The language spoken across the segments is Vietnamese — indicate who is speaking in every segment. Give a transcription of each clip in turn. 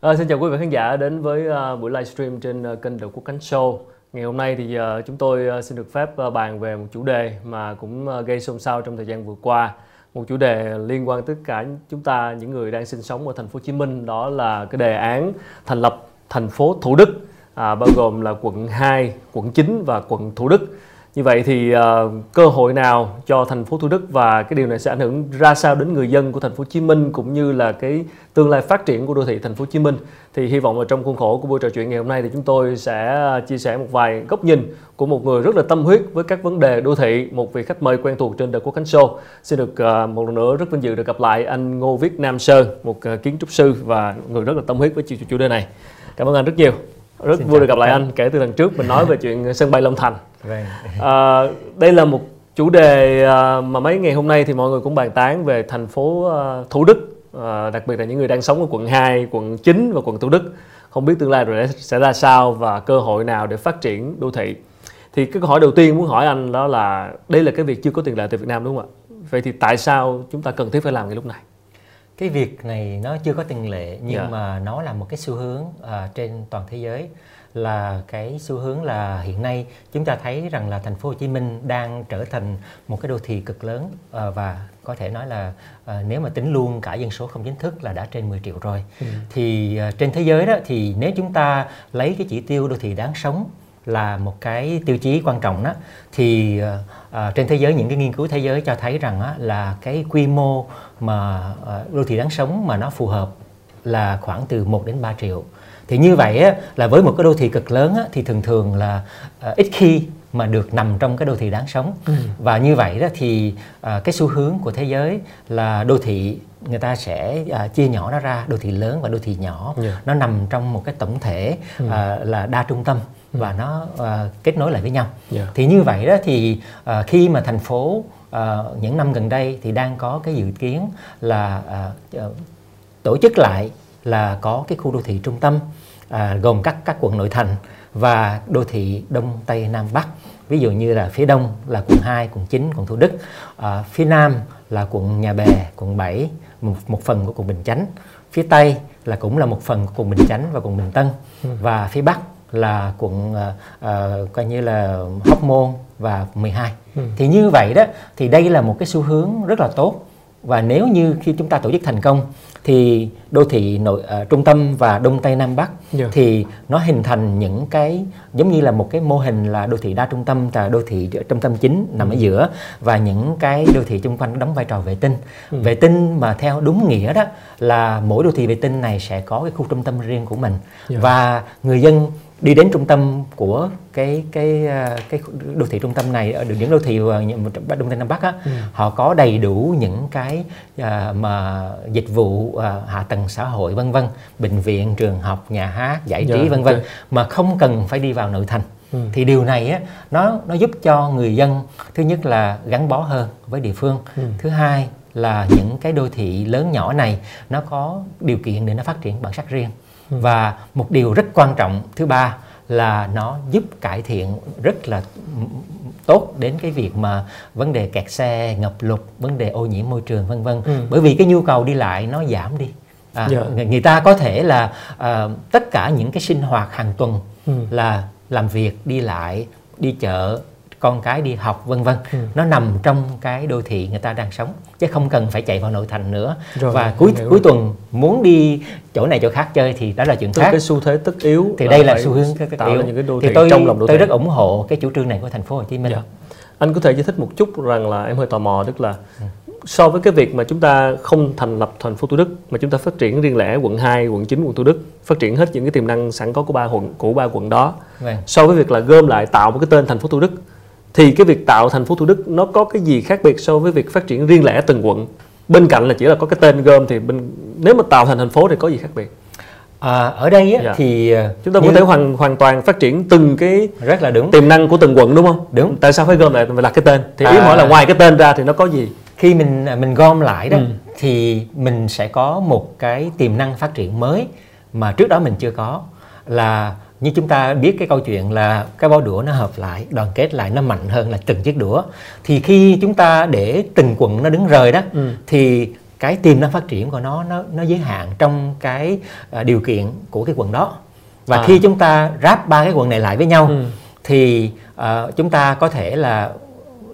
Speaker 1: À, xin chào quý vị khán giả đến với uh, buổi livestream trên uh, kênh Đội Quốc Cánh Show. Ngày hôm nay thì uh, chúng tôi uh, xin được phép uh, bàn về một chủ đề mà cũng uh, gây xôn xao trong thời gian vừa qua. Một chủ đề liên quan tất cả chúng ta những người đang sinh sống ở thành phố Hồ Chí Minh đó là cái đề án thành lập thành phố Thủ Đức à, bao gồm là quận 2, quận 9 và quận Thủ Đức. Như vậy thì uh, cơ hội nào cho thành phố Thủ Đức và cái điều này sẽ ảnh hưởng ra sao đến người dân của thành phố Hồ Chí Minh cũng như là cái tương lai phát triển của đô thị thành phố Hồ Chí Minh thì hy vọng là trong khuôn khổ của buổi trò chuyện ngày hôm nay thì chúng tôi sẽ ờ, chia sẻ một vài góc nhìn của một người rất là tâm huyết với các vấn đề đô thị, một vị khách mời quen thuộc trên The Quốc Khánh Show. Xin được uh, một lần nữa rất vinh dự được gặp lại anh Ngô Viết Nam Sơn, một uh, kiến trúc sư và người rất là tâm huyết với chủ, chủ đề này. Cảm ơn anh rất nhiều rất Xin vui được gặp lại anh. Kể từ lần trước mình nói về chuyện sân bay Long Thành. Vâng. à, đây là một chủ đề à, mà mấy ngày hôm nay thì mọi người cũng bàn tán về thành phố à, Thủ Đức. À, đặc biệt là những người đang sống ở quận 2, quận 9 và quận Thủ Đức. Không biết tương lai rồi sẽ ra sao và cơ hội nào để phát triển đô thị. Thì cái câu hỏi đầu tiên muốn hỏi anh đó là đây là cái việc chưa có tiền lệ tại Việt Nam đúng không ạ? Vậy thì tại sao chúng ta cần thiết phải làm ngay lúc này
Speaker 2: cái việc này nó chưa có tiền lệ nhưng yeah. Dạ. mà nó là một cái xu hướng uh, trên toàn thế giới là cái xu hướng là hiện nay chúng ta thấy rằng là thành phố Hồ Chí Minh đang trở thành một cái đô thị cực lớn uh, và có thể nói là uh, nếu mà tính luôn cả dân số không chính thức là đã trên 10 triệu rồi. Ừ. Thì uh, trên thế giới đó thì nếu chúng ta lấy cái chỉ tiêu đô thị đáng sống là một cái tiêu chí quan trọng đó thì uh, trên thế giới những cái nghiên cứu thế giới cho thấy rằng uh, là cái quy mô mà uh, đô thị đáng sống mà nó phù hợp là khoảng từ 1 đến 3 triệu thì như vậy á, là với một cái đô thị cực lớn á, thì thường thường là uh, ít khi mà được nằm trong cái đô thị đáng sống ừ. và như vậy đó thì uh, cái xu hướng của thế giới là đô thị người ta sẽ uh, chia nhỏ nó ra đô thị lớn và đô thị nhỏ yeah. Dạ. nó nằm trong một cái tổng thể ừ. uh, là đa trung tâm ừ. và nó uh, kết nối lại với nhau yeah. Dạ. thì như vậy đó thì uh, khi mà thành phố uh, những năm gần đây thì đang có cái dự kiến là uh, uh, tổ chức lại là có cái khu đô thị trung tâm gồm các các quận nội thành và đô thị đông tây nam bắc. Ví dụ như là phía đông là quận 2, quận 9, quận Thủ Đức. À, phía nam là quận Nhà Bè, quận 7 một, một phần của quận Bình Chánh. Phía tây là cũng là một phần của quận Bình Chánh và quận Bình Tân. Ừ. và phía bắc là quận uh, uh, coi như là Hóc Môn và 12 ừ. thì như vậy đó thì đây là một cái xu hướng rất là tốt và nếu như khi chúng ta tổ chức thành công thì đô thị nội uh, trung tâm và đông tây nam bắc yeah. Dạ. thì nó hình thành những cái giống như là một cái mô hình là đô thị đa trung tâm là đô thị trung tâm chính nằm ừ. ở giữa và những cái đô thị xung quanh đóng vai trò vệ tinh ừ. vệ tinh mà theo đúng nghĩa đó là mỗi đô thị vệ tinh này sẽ có cái khu trung tâm riêng của mình yeah. Dạ. và người dân đi đến trung tâm của cái cái à, cái đô thị trung tâm này ở những đô thị đông tây nam bắc á ừ. họ có đầy đủ những cái uh, mà dịch vụ uh, hạ tầng xã hội vân vân bệnh viện trường học nhà hát giải trí yeah, dạ, vân vân okay. mà không cần phải đi vào nội thành ừ. thì điều này á nó nó giúp cho người dân thứ nhất là gắn bó hơn với địa phương ừ. thứ hai là những cái đô thị lớn nhỏ này nó có điều kiện để nó phát triển bản sắc riêng và một điều rất quan trọng thứ ba là nó giúp cải thiện rất là tốt đến cái việc mà vấn đề kẹt xe ngập lụt vấn đề ô nhiễm môi trường vân vân ừ. bởi vì cái nhu cầu đi lại nó giảm đi à, yeah. Dạ. người ta có thể là uh, tất cả những cái sinh hoạt hàng tuần ừ. là làm việc đi lại đi chợ con cái đi học vân vân ừ. nó nằm trong cái đô thị người ta đang sống chứ không cần phải chạy vào nội thành nữa rồi, và cuối cuối tuần muốn đi chỗ này chỗ khác chơi thì đó là chuyện Tức khác
Speaker 1: cái xu thế tất yếu
Speaker 2: thì đây là xu hướng tất yếu những cái đô thị thì tôi trong lòng đô tôi thị. rất ủng hộ cái chủ trương này của thành phố Hồ Chí Minh. Dạ.
Speaker 1: anh có thể giải thích một chút rằng là em hơi tò mò tức là ừ so với cái việc mà chúng ta không thành lập thành phố Thủ Đức mà chúng ta phát triển riêng lẻ quận 2, quận 9, quận Thủ Đức, phát triển hết những cái tiềm năng sẵn có của ba quận của ba quận đó. Vâng. So với việc là gom lại tạo một cái tên thành phố Thủ Đức thì cái việc tạo thành phố Thủ Đức nó có cái gì khác biệt so với việc phát triển riêng lẻ từng quận bên cạnh là chỉ là có cái tên gom thì bên nếu mà tạo thành thành phố thì có gì khác biệt
Speaker 2: À, ở đây á, dạ. thì
Speaker 1: à, chúng ta như... có thể hoàn hoàn toàn phát triển từng cái
Speaker 2: rất là đúng
Speaker 1: tiềm năng của từng quận đúng không?
Speaker 2: Đúng.
Speaker 1: Tại sao phải gom lại và đặt cái tên? Thì à... ý hỏi là ngoài cái tên ra thì nó có gì?
Speaker 2: Khi mình à, mình gom lại đó ừ. thì mình sẽ có một cái tiềm năng phát triển mới mà trước đó mình chưa có là như chúng ta biết cái câu chuyện là cái bao đũa nó hợp lại đoàn kết lại nó mạnh hơn là từng chiếc đũa thì khi chúng ta để từng quận nó đứng rời đó ừ. thì cái tiềm năng phát triển của nó nó nó giới hạn trong cái uh, điều kiện của cái quận đó và à. khi chúng ta ráp ba cái quận này lại với nhau ừ. thì uh, chúng ta có thể là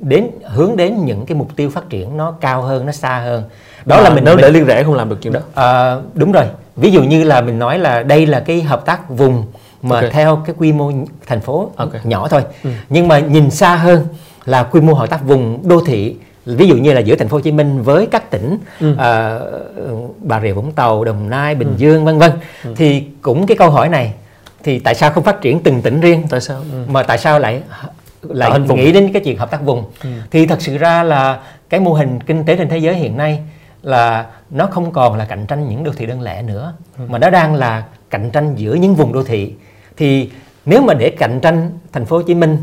Speaker 2: đến hướng đến những cái mục tiêu phát triển nó cao hơn nó xa hơn
Speaker 1: đó à, là mình nếu để liên rẽ không làm được chuyện đó
Speaker 2: à, đúng rồi ví dụ như là mình nói là đây là cái hợp tác vùng mà okay. theo cái quy mô thành phố okay. nhỏ thôi ừ. nhưng mà nhìn xa hơn là quy mô hợp tác vùng đô thị ví dụ như là giữa thành phố Hồ Chí Minh với các tỉnh ừ. uh, Bà Rịa Vũng Tàu, Đồng Nai, Bình ừ. Dương vân vân ừ. thì cũng cái câu hỏi này thì tại sao không phát triển từng tỉnh riêng
Speaker 1: tại sao ừ.
Speaker 2: mà tại sao lại lại nghĩ đến cái chuyện hợp tác vùng ừ. thì thật sự ra là cái mô hình kinh tế trên thế giới hiện nay là nó không còn là cạnh tranh những đô thị đơn lẻ nữa ừ. mà nó đang là cạnh tranh giữa những vùng đô thị thì nếu mà để cạnh tranh thành phố Hồ Chí Minh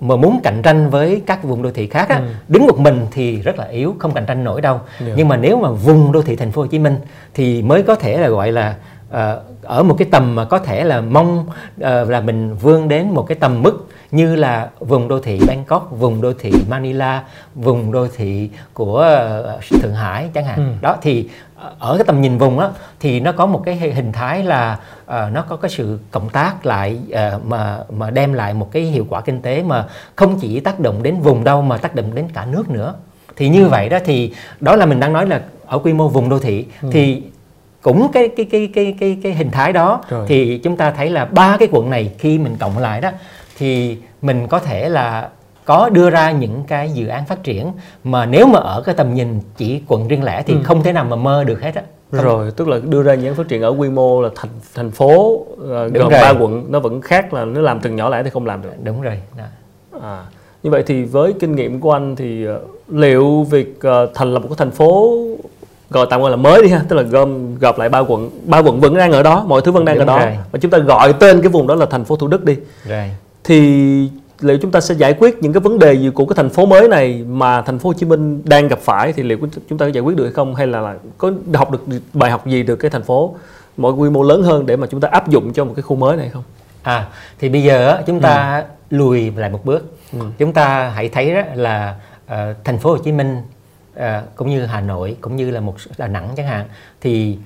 Speaker 2: mà muốn cạnh tranh với các vùng đô thị khác á, ừ. đứng một mình thì rất là yếu không cạnh tranh nổi đâu yeah. Dạ. nhưng mà nếu mà vùng đô thị thành phố Hồ Chí Minh thì mới có thể là gọi là uh, ở một cái tầm mà có thể là mong uh, là mình vươn đến một cái tầm mức như là vùng đô thị Bangkok, vùng đô thị Manila, vùng đô thị của uh, Thượng Hải chẳng hạn. Ừ. Đó thì ở cái tầm nhìn vùng đó thì nó có một cái hình thái là uh, nó có cái sự cộng tác lại uh, mà mà đem lại một cái hiệu quả kinh tế mà không chỉ tác động đến vùng đâu mà tác động đến cả nước nữa. Thì như ừ. vậy đó thì đó là mình đang nói là ở quy mô vùng đô thị ừ. thì cũng cái cái cái cái cái cái hình thái đó Rồi. thì chúng ta thấy là ba cái quận này khi mình cộng lại đó thì mình có thể là có đưa ra những cái dự án phát triển mà nếu mà ở cái tầm nhìn chỉ quận riêng lẻ thì ừ. không thể nào mà mơ được hết á
Speaker 1: rồi tức là đưa ra những phát triển ở quy mô là thành thành phố uh, gồm ba quận nó vẫn khác là nó làm từng nhỏ lẻ thì không làm được
Speaker 2: đúng rồi đó.
Speaker 1: à như vậy thì với kinh nghiệm của anh thì uh, liệu việc uh, thành lập một cái thành phố gọi tạm gọi là mới đi ha tức là gom gộp lại ba quận ba quận vẫn đang ở đó mọi thứ vẫn đang Đúng ở đó rồi. và chúng ta gọi tên cái vùng đó là thành phố thủ đức đi rồi. Thì liệu chúng ta sẽ giải quyết những cái vấn đề gì của cái thành phố mới này mà thành phố Hồ Chí Minh đang gặp phải thì liệu chúng ta có giải quyết được hay không hay là, là có học được bài học gì được cái thành phố mọi quy mô lớn hơn để mà chúng ta áp dụng cho một cái khu mới này không?
Speaker 2: À thì bây giờ chúng ta ừ. lùi lại một bước. Ừ. Chúng ta hãy thấy đó là uh, thành phố Hồ Chí Minh uh, cũng như Hà Nội cũng như là một Đà Nẵng chẳng hạn thì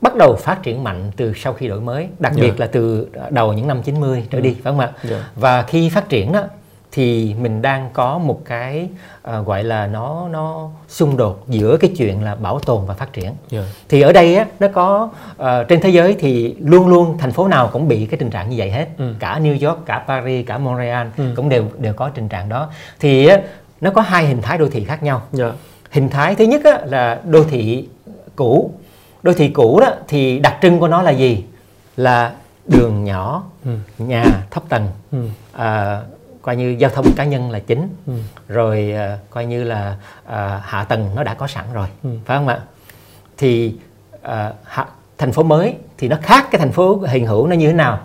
Speaker 2: bắt đầu phát triển mạnh từ sau khi đổi mới, đặc yeah. Dạ. biệt là từ đầu những năm 90 trở đi, phải không ạ? Yeah. Dạ. Và khi phát triển đó thì mình đang có một cái uh, gọi là nó nó xung đột giữa cái chuyện là bảo tồn và phát triển. Yeah. Dạ. Thì ở đây á nó có uh, trên thế giới thì luôn luôn thành phố nào cũng bị cái tình trạng như vậy hết. Ừ. Cả New York, cả Paris, cả Montreal ừ. cũng đều đều có tình trạng đó. Thì á, nó có hai hình thái đô thị khác nhau. Yeah. Hình thái thứ nhất á, là đô thị cũ đô thị cũ đó thì đặc trưng của nó là gì là đường nhỏ ừ. nhà thấp tầng ừ. à, coi như giao thông cá nhân là chính ừ. rồi à, coi như là à, hạ tầng nó đã có sẵn rồi ừ. phải không ạ thì à, hạ, thành phố mới thì nó khác cái thành phố hiện hữu nó như thế nào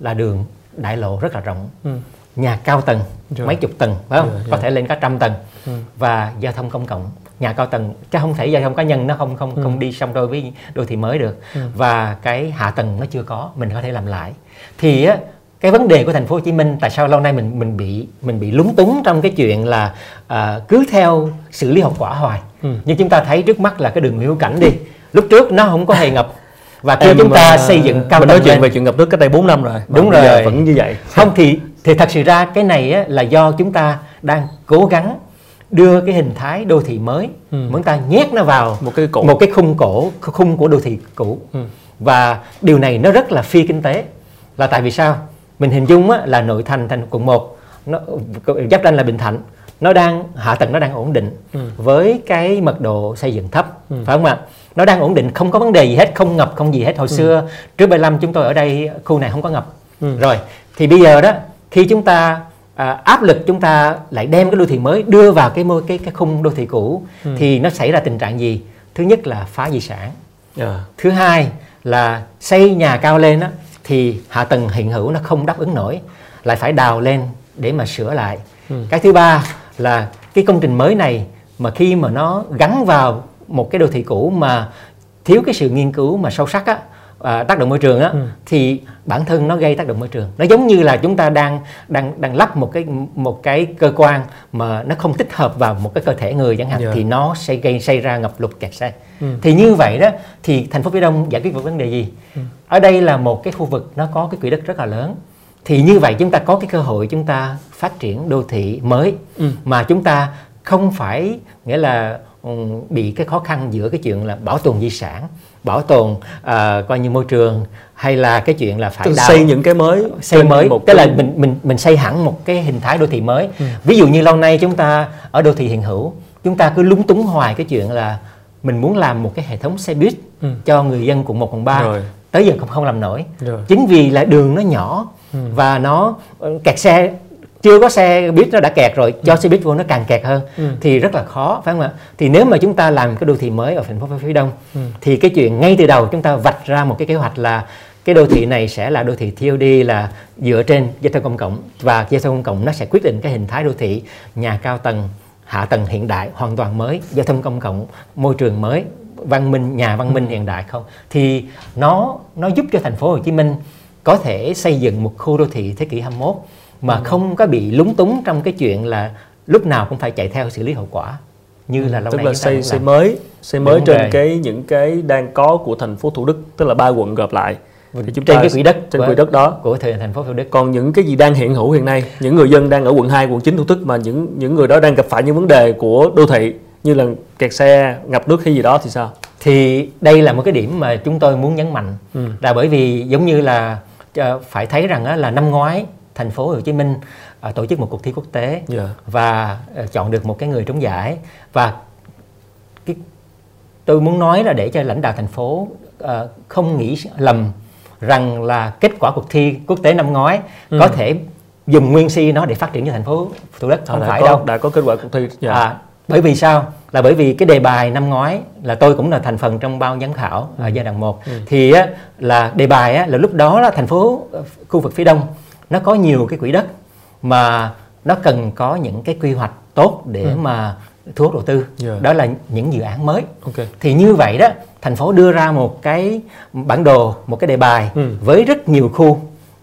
Speaker 2: là đường đại lộ rất là rộng ừ. nhà cao tầng rồi. mấy chục tầng phải không rồi, có thể lên cả trăm tầng ừ. và giao thông công cộng nhà cao tầng chứ không thể giao thông cá nhân nó không không ừ. không đi song đôi với đô thị mới được ừ. và cái hạ tầng nó chưa có mình có thể làm lại thì á cái vấn đề của thành phố Hồ Chí Minh tại sao lâu nay mình mình bị mình bị lúng túng trong cái chuyện là à, cứ theo xử lý hậu quả hoài ừ. nhưng chúng ta thấy trước mắt là cái đường Nguyễn Hữu Cảnh đi lúc trước nó không có hề ngập và khi chúng ta xây dựng
Speaker 1: cao mình nói chuyện lên. về chuyện ngập nước cách đây 4 năm rồi
Speaker 2: đúng rồi
Speaker 1: vẫn như vậy
Speaker 2: không thì thì thật sự ra cái này á, là do chúng ta đang cố gắng đưa cái hình thái đô thị mới ừ. chúng ta nhét nó vào một cái cổ. một cái khung cổ khung của đô thị cũ ừ. và điều này nó rất là phi kinh tế là tại vì sao mình hình dung á, là nội thành thành quận 1 nó giáp ranh là bình thạnh nó đang hạ tầng nó đang ổn định ừ. với cái mật độ xây dựng thấp ừ. phải không ạ nó đang ổn định không có vấn đề gì hết không ngập không gì hết hồi ừ. xưa trước 75 chúng tôi ở đây khu này không có ngập ừ. rồi thì bây giờ đó khi chúng ta à, áp lực chúng ta lại đem cái đô thị mới đưa vào cái môi cái cái khung đô thị cũ ừ. thì nó xảy ra tình trạng gì thứ nhất là phá di sản. Dạ. thứ hai là xây nhà cao lên á, thì hạ tầng hiện hữu nó không đáp ứng nổi lại phải đào lên để mà sửa lại ừ. cái thứ ba là cái công trình mới này mà khi mà nó gắn vào một cái đô thị cũ mà thiếu cái sự nghiên cứu mà sâu sắc á à, tác động môi trường á ừ. thì bản thân nó gây tác động môi trường nó giống như là chúng ta đang đang đang lắp một cái một cái cơ quan mà nó không thích hợp vào một cái cơ thể người chẳng hạn yeah. Dạ. thì nó sẽ gây xảy ra ngập lụt kẹt xe ừ. thì như vậy đó thì thành phố phía đông giải quyết một vấn đề gì ừ. ở đây là một cái khu vực nó có cái quỹ đất rất là lớn thì như vậy chúng ta có cái cơ hội chúng ta phát triển đô thị mới ừ. mà chúng ta không phải nghĩa là um, bị cái khó khăn giữa cái chuyện là bảo tồn di sản bảo tồn uh, coi như môi trường hay là cái chuyện là phải
Speaker 1: đào, xây những cái mới
Speaker 2: xây mới tức cái... là mình mình mình xây hẳn một cái hình thái đô thị mới ừ. ví dụ như lâu nay chúng ta ở đô thị hiện hữu chúng ta cứ lúng túng hoài cái chuyện là mình muốn làm một cái hệ thống xe buýt ừ. cho người dân quận 1 quận 3 rồi. tới giờ không không làm nổi rồi. chính vì là đường nó nhỏ ừ. và nó ờ, kẹt xe chưa có xe buýt nó đã kẹt rồi cho ừ. xe buýt vô nó càng kẹt hơn ừ. thì rất là khó phải không ạ thì nếu mà chúng ta làm cái đô thị mới ở thành phố phía đông ừ. thì cái chuyện ngay từ đầu chúng ta vạch ra một cái kế hoạch là cái đô thị này sẽ là đô thị TOD là dựa trên giao thông công cộng và giao thông công cộng nó sẽ quyết định cái hình thái đô thị nhà cao tầng hạ tầng hiện đại hoàn toàn mới giao thông công cộng môi trường mới văn minh nhà văn minh ừ. hiện đại không thì nó nó giúp cho thành phố Hồ Chí Minh có thể xây dựng một khu đô thị thế kỷ 21 mà không có bị lúng túng trong cái chuyện là lúc nào cũng phải chạy theo xử lý hậu quả
Speaker 1: như là lâu tức nay là xây xây mới xây mới trên rồi. cái những cái đang có của thành phố Thủ Đức tức là ba quận gộp lại.
Speaker 2: Thì chúng trên ta cái quỹ đất
Speaker 1: trên quỹ đất đó.
Speaker 2: của thời thành phố Thủ Đức.
Speaker 1: Còn những cái gì đang hiện hữu hiện nay những người dân đang ở quận 2, quận 9 Thủ Đức mà những những người đó đang gặp phải những vấn đề của đô thị như là kẹt xe ngập nước hay gì đó thì sao?
Speaker 2: Thì đây là một cái điểm mà chúng tôi muốn nhấn mạnh. Ừ. là bởi vì giống như là ờ, phải thấy rằng là năm ngoái thành phố Hồ Chí Minh uh, tổ chức một cuộc thi quốc tế yeah. Dạ. và uh, chọn được một cái người trúng giải và cái tôi muốn nói là để cho lãnh đạo thành phố uh, không nghĩ lầm rằng là kết quả cuộc thi quốc tế năm ngoái ừ. có thể dùng nguyên si nó để phát triển cho thành phố Thủ Đức không à, phải
Speaker 1: có,
Speaker 2: đâu
Speaker 1: đã có kết quả cuộc thi yeah. Dạ. à,
Speaker 2: bởi vì sao là bởi vì cái đề bài năm ngoái là tôi cũng là thành phần trong ban giám khảo ừ. ở giai đoạn 1 ừ. thì á, là đề bài á, là lúc đó là thành phố khu vực phía đông nó có nhiều cái quỹ đất mà nó cần có những cái quy hoạch tốt để ừ. mà thu hút đầu tư yeah. Dạ. đó là những dự án mới okay. thì như vậy đó thành phố đưa ra một cái bản đồ một cái đề bài ừ. với rất nhiều khu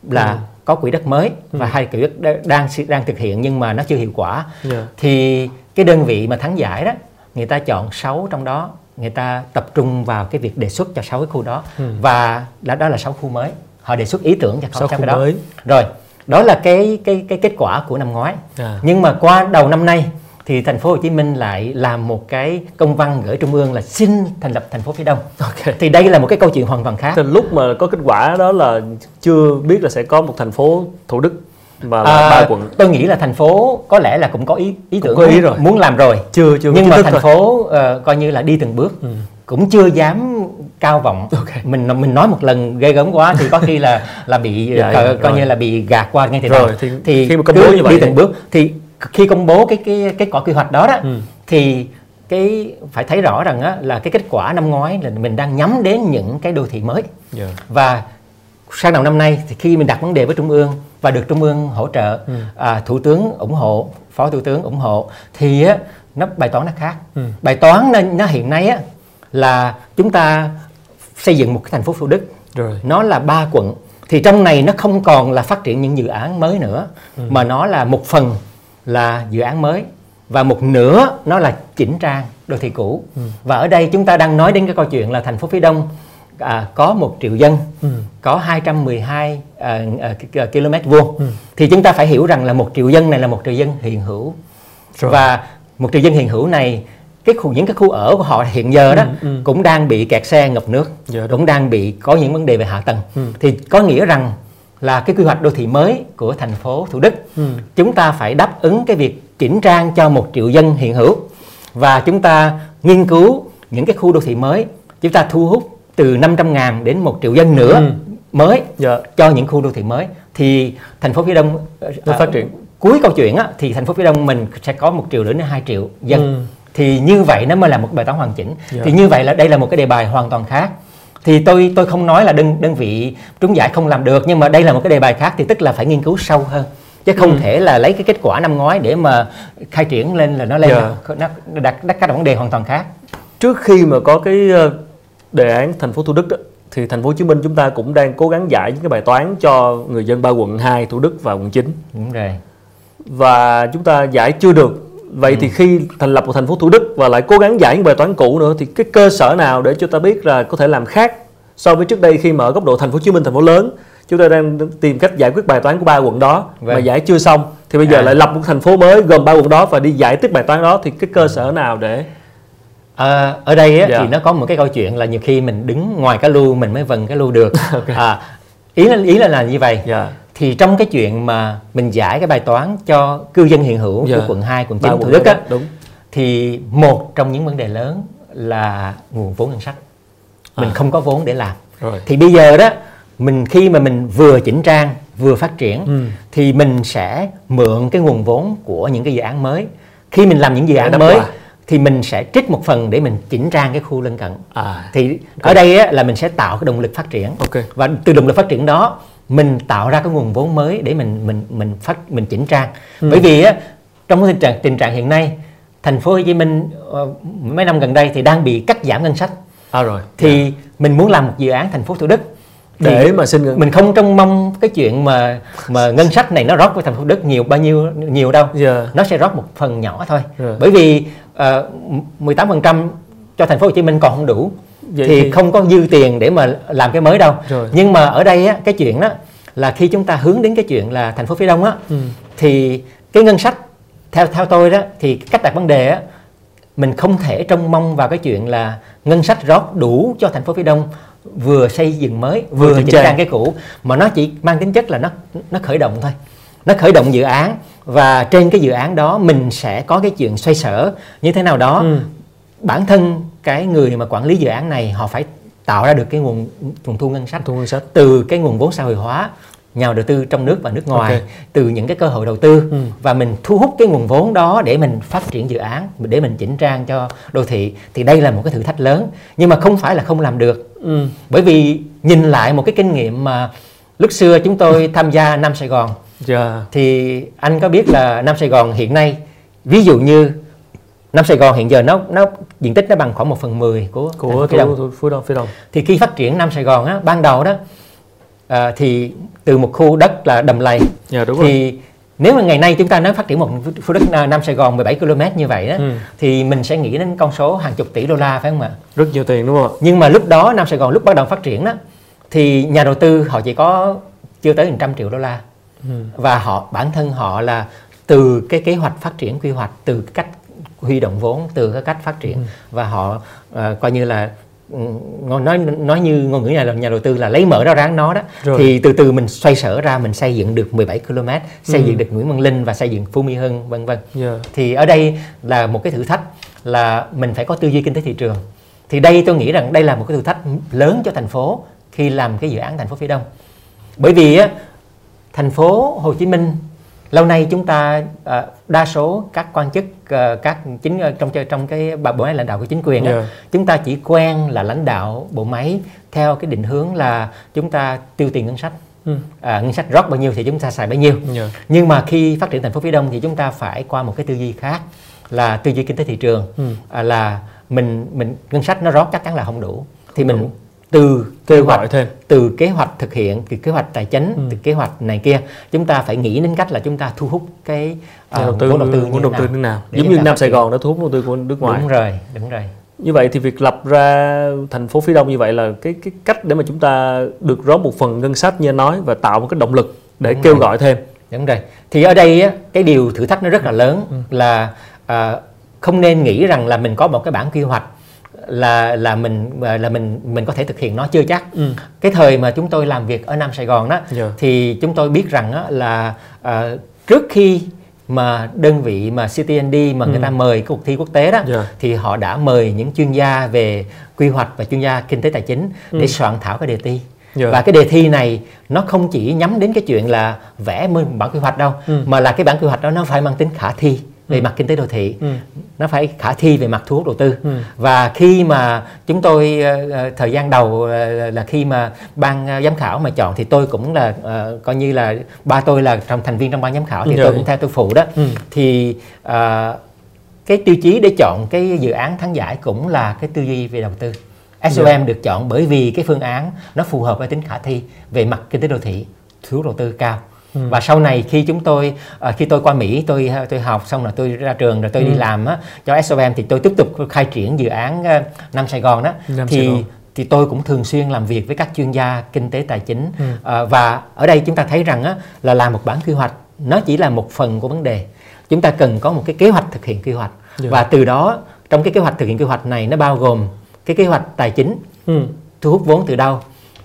Speaker 2: là ừ. có quỹ đất mới ừ. và hai quỹ đất đang đang thực hiện nhưng mà nó chưa hiệu quả yeah. Dạ. thì cái đơn vị mà thắng giải đó người ta chọn 6 trong đó người ta tập trung vào cái việc đề xuất cho 6 cái khu đó ừ. và đó, đó là 6 khu mới họ đề xuất ý tưởng cho sáu cái đó mới. rồi đó là cái cái cái kết quả của năm ngoái à. nhưng mà qua đầu năm nay thì thành phố Hồ Chí Minh lại làm một cái công văn gửi trung ương là xin thành lập thành phố phía Đông. Okay. Thì đây là một cái câu chuyện hoàn toàn khác.
Speaker 1: Từ lúc mà có kết quả đó là chưa biết là sẽ có một thành phố Thủ Đức và à, ba quận.
Speaker 2: Tôi nghĩ là thành phố có lẽ là cũng có ý ý tưởng
Speaker 1: có ý rồi.
Speaker 2: muốn làm rồi.
Speaker 1: Chưa chưa.
Speaker 2: Nhưng mà thành rồi. phố uh, coi như là đi từng bước. Ừ cũng chưa dám cao vọng okay. mình mình nói một lần gây gớm quá thì có khi là là bị dạ, coi, dạ, coi như là bị gạt qua ngay từ đầu
Speaker 1: thì, thì khi mà công bố như vậy
Speaker 2: đi từng bước thì khi công bố cái cái kết quả quy hoạch đó đó ừ. thì cái phải thấy rõ rằng á, là cái kết quả năm ngoái là mình đang nhắm đến những cái đô thị mới yeah. Dạ. và sang đầu năm nay thì khi mình đặt vấn đề với trung ương và được trung ương hỗ trợ ừ. à, thủ tướng ủng hộ phó thủ tướng ủng hộ thì á, nó bài toán nó khác ừ. bài toán nó, nó hiện nay á là chúng ta xây dựng một cái thành phố Thủ Đức rồi nó là ba quận thì trong này nó không còn là phát triển những dự án mới nữa ừ. mà nó là một phần là dự án mới và một nửa nó là chỉnh trang đô thị cũ ừ. và ở đây chúng ta đang nói đến cái câu chuyện là thành phố phía đông à, có một triệu dân ừ. có 212 à, à, km vuông ừ. thì chúng ta phải hiểu rằng là một triệu dân này là một triệu dân hiện hữu Rồi. và một triệu dân hiện hữu này cái khu những cái khu ở của họ hiện giờ đó ừ, ừ. cũng đang bị kẹt xe ngập nước dạ, cũng đang bị có những vấn đề về hạ tầng ừ. thì có nghĩa rằng là cái quy hoạch đô thị mới của thành phố Thủ Đức ừ. chúng ta phải đáp ứng cái việc chỉnh trang cho một triệu dân hiện hữu và chúng ta nghiên cứu những cái khu đô thị mới chúng ta thu hút từ 500 ngàn đến một triệu dân nữa ừ. mới dạ. cho những khu đô thị mới thì thành phố phía đông
Speaker 1: à, phát triển
Speaker 2: cuối câu chuyện á, thì thành phố phía đông mình sẽ có một triệu đến hai triệu dân ừ thì như vậy nó mới là một bài toán hoàn chỉnh yeah. Dạ. thì như vậy là đây là một cái đề bài hoàn toàn khác thì tôi tôi không nói là đơn đơn vị trúng giải không làm được nhưng mà đây là một cái đề bài khác thì tức là phải nghiên cứu sâu hơn chứ không ừ. thể là lấy cái kết quả năm ngoái để mà khai triển lên là nó lên yeah. Dạ. nó, đặt đặt các vấn đề hoàn toàn khác
Speaker 1: trước khi mà có cái ờ, đề án thành phố Thủ Đức đó, thì thành phố Hồ Chí Minh chúng ta cũng đang cố gắng giải những cái bài toán cho người dân ba quận 2, Thủ Đức và quận 9.
Speaker 2: Đúng rồi.
Speaker 1: Và chúng ta giải chưa được. Vậy ừ. thì khi thành lập một thành phố Thủ Đức và lại cố gắng giải những bài toán cũ nữa thì cái cơ sở nào để cho ta biết là có thể làm khác so với trước đây khi mà ở góc độ thành phố Hồ Chí Minh thành phố lớn chúng ta đang tìm cách giải quyết bài toán của ba quận đó vâng. mà giải chưa xong thì bây giờ à. lại lập một thành phố mới gồm ba quận đó và đi giải tiếp bài toán đó thì cái cơ sở nào để
Speaker 2: À, ở đây á, dạ. thì nó có một cái câu chuyện là nhiều khi mình đứng ngoài cái lu mình mới vần cái lu được okay. à, ý là ý là là như vậy dạ. Thì trong cái chuyện mà mình giải cái bài toán cho cư dân hiện hữu dạ. của quận 2, quận 9, Thủ Đức á, đúng. thì một trong những vấn đề lớn là nguồn vốn ngân sách mình à. không có vốn để làm Rồi. thì bây giờ đó mình khi mà mình vừa chỉnh trang vừa phát triển ừ. thì mình sẽ mượn cái nguồn vốn của những cái dự án mới khi mình làm những dự án mới thì mình sẽ trích một phần để mình chỉnh trang cái khu lân cận à, thì okay. ở đây á, là mình sẽ tạo cái động lực phát triển okay. và từ động lực phát triển đó mình tạo ra cái nguồn vốn mới để mình mình mình phát mình chỉnh trang ừ. bởi vì á, trong cái tình trạng tình trạng hiện nay thành phố Hồ Chí Minh uh, mấy năm gần đây thì đang bị cắt giảm ngân sách à, rồi thì yeah. Dạ. mình muốn làm một dự án thành phố Thủ Đức để mà xin ngân mình không trông mong cái chuyện mà mà ngân sách này nó rót với thành phố Đức nhiều bao nhiêu nhiều đâu yeah. Dạ. nó sẽ rót một phần nhỏ thôi yeah. Dạ. bởi vì uh, 18% cho thành phố Hồ Chí Minh còn không đủ Vậy thì, thì không có dư tiền để mà làm cái mới đâu rồi. nhưng mà ở đây á, cái chuyện đó là khi chúng ta hướng đến cái chuyện là thành phố phía đông á ừ. thì cái ngân sách theo theo tôi đó thì cách đặt vấn đề á mình không thể trông mong vào cái chuyện là ngân sách rót đủ cho thành phố phía đông vừa xây dựng mới vừa chỉnh trang cái cũ mà nó chỉ mang tính chất là nó nó khởi động thôi nó khởi động dự án và trên cái dự án đó mình sẽ có cái chuyện xoay sở như thế nào đó ừ. bản thân cái người mà quản lý dự án này họ phải tạo ra được cái nguồn nguồn thu ngân sách, thu ngân sách từ cái nguồn vốn xã hội hóa nhà đầu tư trong nước và nước ngoài okay. từ những cái cơ hội đầu tư ừ. và mình thu hút cái nguồn vốn đó để mình phát triển dự án để mình chỉnh trang cho đô thị thì đây là một cái thử thách lớn nhưng mà không phải là không làm được ừ. bởi vì nhìn lại một cái kinh nghiệm mà lúc xưa chúng tôi tham gia Nam Sài Gòn yeah. Dạ. thì anh có biết là Nam Sài Gòn hiện nay ví dụ như Nam Sài Gòn hiện giờ nó nó diện tích nó bằng khoảng 1 phần 10 của
Speaker 1: của phía đông. Phía đông phía đông
Speaker 2: thì khi phát triển Nam Sài Gòn á ban đầu đó à, thì từ một khu đất là đầm lầy yeah, dạ, đúng thì rồi. nếu mà ngày nay chúng ta nói phát triển một khu đất Nam Sài Gòn 17 km như vậy đó ừ. thì mình sẽ nghĩ đến con số hàng chục tỷ đô la phải không ạ?
Speaker 1: Rất nhiều tiền đúng không ạ?
Speaker 2: Nhưng mà lúc đó Nam Sài Gòn lúc bắt đầu phát triển đó thì nhà đầu tư họ chỉ có chưa tới 100 triệu đô la ừ. và họ bản thân họ là từ cái kế hoạch phát triển quy hoạch từ cách huy động vốn từ cái cách phát triển ừ. và họ uh, coi như là Ừ, nói nói như ngôn ngữ nhà nhà đầu tư là lấy mở ra ráng nó đó Rồi. thì từ từ mình xoay sở ra mình xây dựng được 17 km xây ừ. dựng được Nguyễn Văn Linh và xây dựng Phú Mỹ Hưng vân vân yeah. thì ở đây là một cái thử thách là mình phải có tư duy kinh tế thị trường thì đây tôi nghĩ rằng đây là một cái thử thách lớn cho thành phố khi làm cái dự án thành phố phía đông bởi vì á, thành phố Hồ Chí Minh lâu nay chúng ta uh, đa số các quan chức uh, các chính uh, trong trong cái bộ máy lãnh đạo của chính quyền yeah. Đó, chúng ta chỉ quen là lãnh đạo bộ máy theo cái định hướng là chúng ta tiêu tiền ngân sách Ừ. À, ngân sách rót bao nhiêu thì chúng ta xài bấy nhiêu yeah. nhưng mà khi phát triển thành phố phía đông thì chúng ta phải qua một cái tư duy khác là tư duy kinh tế thị trường ừ. à, là mình mình ngân sách nó rót chắc chắn là không đủ thì mình từ kế hoạch thêm. từ kế hoạch thực hiện từ kế hoạch tài chính ừ. từ kế hoạch này kia chúng ta phải nghĩ đến cách là chúng ta thu hút cái
Speaker 1: uh, đầu tư vốn đầu tư vốn đầu tư như nào. Giống như Nam Sài Gòn đã thu hút đầu tư của nước ngoài.
Speaker 2: Đúng rồi đúng rồi.
Speaker 1: Như vậy thì việc lập ra thành phố phía đông như vậy là cái cái cách để mà chúng ta được rót một phần ngân sách như anh nói và tạo một cái động lực để đúng kêu rồi. gọi thêm.
Speaker 2: Đúng rồi. Thì ở đây á, cái điều thử thách nó rất là lớn ừ. là à, không nên nghĩ rằng là mình có một cái bản quy hoạch là là mình là mình mình có thể thực hiện nó chưa chắc ừ. cái thời mà chúng tôi làm việc ở Nam Sài Gòn đó yeah. Dạ. thì chúng tôi biết rằng đó là uh, trước khi mà đơn vị mà CTND mà ừ. người ta mời cái cuộc thi quốc tế đó yeah. Dạ. thì họ đã mời những chuyên gia về quy hoạch và chuyên gia kinh tế tài chính ừ. để soạn thảo cái đề thi yeah. Dạ. và cái đề thi này nó không chỉ nhắm đến cái chuyện là vẽ bản quy hoạch đâu ừ. mà là cái bản quy hoạch đó nó phải mang tính khả thi về mặt kinh tế đô thị ừ. nó phải khả thi về mặt thu hút đầu tư ừ. và khi mà chúng tôi uh, thời gian đầu uh, là khi mà ban uh, giám khảo mà chọn thì tôi cũng là uh, coi như là ba tôi là trong thành viên trong ban giám khảo thì Rồi. tôi cũng theo tôi phụ đó ừ. thì uh, cái tiêu chí để chọn cái dự án thắng giải cũng là cái tư duy về đầu tư SOM yeah. được chọn bởi vì cái phương án nó phù hợp với tính khả thi về mặt kinh tế đô thị, thu hút đầu tư cao. Ừ. Và sau này khi chúng tôi à, khi tôi qua Mỹ tôi tôi học xong rồi tôi ra trường rồi tôi ừ. đi làm á, cho SOM thì tôi tiếp tục khai triển dự án uh, Nam Sài Gòn đó Nam thì Sài Gòn thì tôi cũng thường xuyên làm việc với các chuyên gia kinh tế tài chính ừ. à, và ở đây chúng ta thấy rằng á, là làm một bản quy hoạch nó chỉ là một phần của vấn đề chúng ta cần có một cái kế hoạch thực hiện quy hoạch yeah. Dạ. và từ đó trong cái kế hoạch thực hiện quy hoạch này nó bao gồm cái kế hoạch tài chính ừ. thu hút vốn từ đâu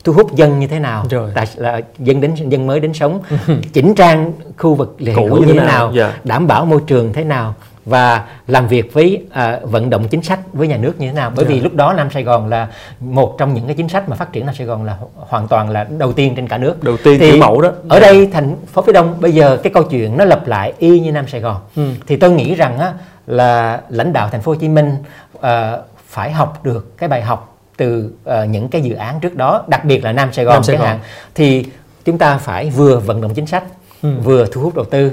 Speaker 2: thu hút dân như thế nào Rồi. Tại, là dân đến dân mới đến sống ừ. chỉnh trang khu vực lễ cũ như thế nào, nào. Yeah. Dạ. đảm bảo môi trường thế nào và làm việc với à, vận động chính sách với nhà nước như thế nào bởi yeah. vì dạ. lúc đó Nam Sài Gòn là một trong những cái chính sách mà phát triển Nam Sài Gòn là hoàn toàn là đầu tiên trên cả nước
Speaker 1: đầu tiên thì mẫu đó
Speaker 2: ở đây thành phố phía Đông bây giờ cái câu chuyện nó lặp lại y như Nam Sài Gòn ừ. thì tôi nghĩ rằng á, là lãnh đạo thành phố Hồ Chí Minh uh, phải học được cái bài học từ uh, những cái dự án trước đó đặc biệt là Nam Sài Gòn chẳng hạn thì chúng ta phải vừa vận động chính sách ừ. vừa thu hút đầu tư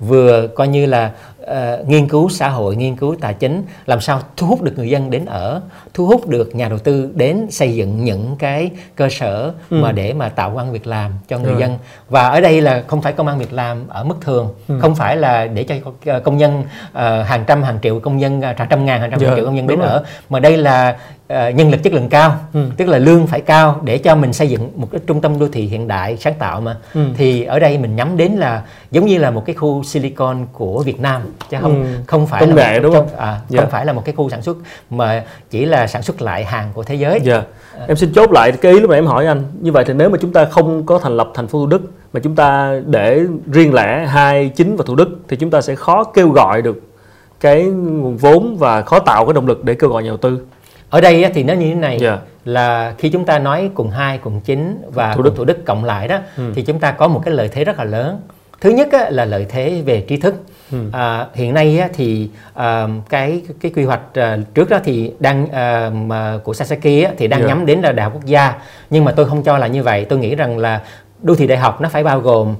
Speaker 2: vừa coi như là uh, nghiên cứu xã hội nghiên cứu tài chính làm sao thu hút được người dân đến ở thu hút được nhà đầu tư đến xây dựng những cái cơ sở ừ. mà để mà tạo công an việc làm cho người ừ. dân và ở đây là không phải công an việc làm ở mức thường ừ. không phải là để cho công nhân uh, hàng trăm hàng triệu công nhân cả trăm ngàn hàng trăm yeah, triệu công nhân đến rồi. ở mà đây là uh, nhân lực chất lượng cao ừ. tức là lương phải cao để cho mình xây dựng một cái trung tâm đô thị hiện đại sáng tạo mà ừ. thì ở đây mình nhắm đến là giống như là một cái khu silicon của Việt Nam chứ không ừ. không phải
Speaker 1: công
Speaker 2: là
Speaker 1: nghệ đúng không? À,
Speaker 2: yeah. không dạ. phải là một cái khu sản xuất mà chỉ là sản xuất lại hàng của thế giới.
Speaker 1: Dạ. À. Em xin chốt lại cái ý lúc nãy em hỏi anh. Như vậy thì nếu mà chúng ta không có thành lập thành phố Thủ Đức mà chúng ta để riêng lẻ hai chính và Thủ Đức thì chúng ta sẽ khó kêu gọi được cái nguồn vốn và khó tạo cái động lực để kêu gọi nhà đầu tư.
Speaker 2: Ở đây thì nó như thế này yeah. Dạ. là khi chúng ta nói cùng hai cùng chính và Thủ Đức. Thủ Đức cộng lại đó ừ. thì chúng ta có một cái lợi thế rất là lớn. Thứ nhất là lợi thế về trí thức Ừ. À, hiện nay á, thì à, cái cái quy hoạch à, trước đó thì đang à, mà của Sasaki á, thì đang yeah. Dạ. nhắm đến là đại học quốc gia nhưng mà tôi không cho là như vậy tôi nghĩ rằng là đô thị đại học nó phải bao gồm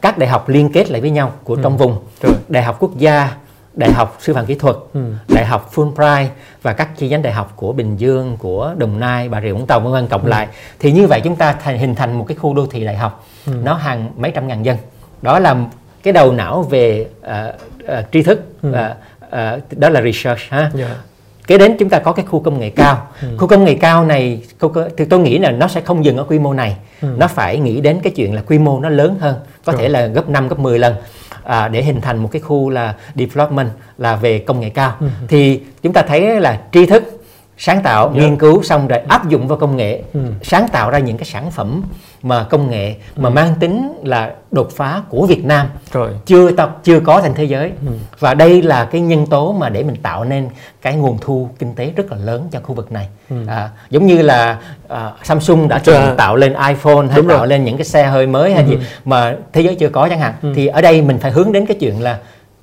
Speaker 2: các đại học liên kết lại với nhau của ừ. trong vùng Rồi. đại học quốc gia đại học sư phạm kỹ thuật ừ. đại học Fulbright và các chi nhánh đại học của Bình Dương của Đồng Nai Bà Rịa Vũng Tàu vân vân cộng ừ. lại thì như vậy chúng ta thành, hình thành một cái khu đô thị đại học ừ. nó hàng mấy trăm ngàn dân đó là cái đầu não về uh, uh, tri thức ừ. uh, uh, đó là research ha yeah. Dạ. kế đến chúng ta có cái khu công nghệ cao ừ. khu công nghệ cao này thì tôi nghĩ là nó sẽ không dừng ở quy mô này ừ. nó phải nghĩ đến cái chuyện là quy mô nó lớn hơn có Rồi. thể là gấp 5 gấp 10 lần à, để hình thành một cái khu là development là về công nghệ cao ừ. thì chúng ta thấy là tri thức sáng tạo yeah. Dạ. nghiên cứu xong rồi áp dụng vào công nghệ ừ. sáng tạo ra những cái sản phẩm mà công nghệ mà ừ. mang tính là đột phá của Việt Nam rồi chưa tập chưa có trên thế giới ừ. và đây là cái nhân tố mà để mình tạo nên cái nguồn thu kinh tế rất là lớn cho khu vực này ừ. à, giống như là à, Samsung đã từng à. tạo lên iPhone hay Đúng tạo rồi. lên những cái xe hơi mới hay ừ. gì mà thế giới chưa có chẳng hạn ừ. thì ở đây mình phải hướng đến cái chuyện là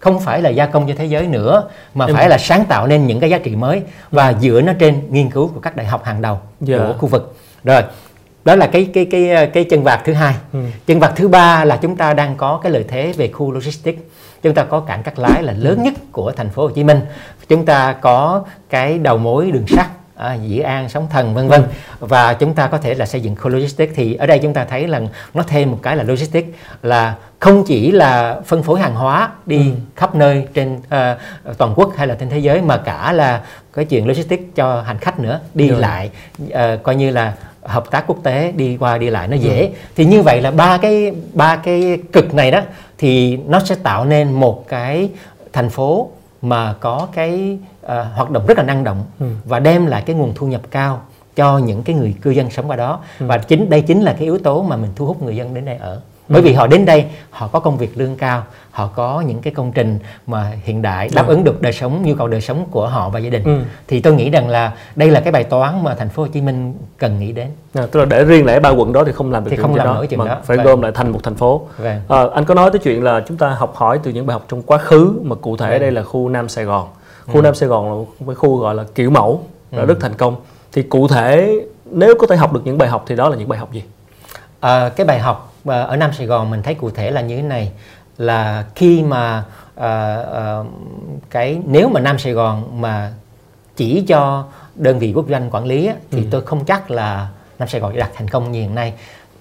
Speaker 2: không phải là gia công cho thế giới nữa mà em... phải là sáng tạo nên những cái giá trị mới và dựa nó trên nghiên cứu của các đại học hàng đầu yeah. Dạ. của khu vực rồi đó là cái cái cái cái chân vạc thứ hai ừ. chân vạc thứ ba là chúng ta đang có cái lợi thế về khu logistics chúng ta có cảng cắt lái là lớn nhất của thành phố Hồ Chí Minh chúng ta có cái đầu mối đường sắt à, Dĩ An, Sóng Thần vân vân và chúng ta có thể là xây dựng khu logistics thì ở đây chúng ta thấy là nó thêm một cái là logistics là không chỉ là phân phối hàng hóa đi ừ. khắp nơi trên uh, toàn quốc hay là trên thế giới mà cả là cái chuyện logistics cho hành khách nữa đi Rồi. lại uh, coi như là hợp tác quốc tế đi qua đi lại nó dễ ừ. thì như vậy là ba cái ba cái cực này đó thì nó sẽ tạo nên một cái thành phố mà có cái uh, hoạt động rất là năng động ừ. và đem lại cái nguồn thu nhập cao cho những cái người cư dân sống ở đó ừ. và chính đây chính là cái yếu tố mà mình thu hút người dân đến đây ở bởi vì họ đến đây họ có công việc lương cao họ có những cái công trình mà hiện đại đáp ừ. ứng được đời sống nhu cầu đời sống của họ và gia đình ừ. thì tôi nghĩ rằng là đây là cái bài toán mà thành phố Hồ Chí Minh cần nghĩ đến
Speaker 1: à, tức là để riêng lẻ ba quận đó thì không làm được
Speaker 2: thì không làm nổi chuyện đó
Speaker 1: phải vâng. gom lại thành một thành phố vâng. à, anh có nói tới chuyện là chúng ta học hỏi từ những bài học trong quá khứ mà cụ thể vâng. đây là khu Nam Sài Gòn khu ừ. Nam Sài Gòn là một cái khu gọi là kiểu mẫu đã ừ. rất thành công thì cụ thể nếu có thể học được những bài học thì đó là những bài học gì
Speaker 2: à, cái bài học ở Nam Sài Gòn mình thấy cụ thể là như thế này là khi mà uh, uh, cái nếu mà Nam Sài Gòn mà chỉ cho đơn vị quốc doanh quản lý á, thì ừ. tôi không chắc là Nam Sài Gòn đạt thành công như hiện nay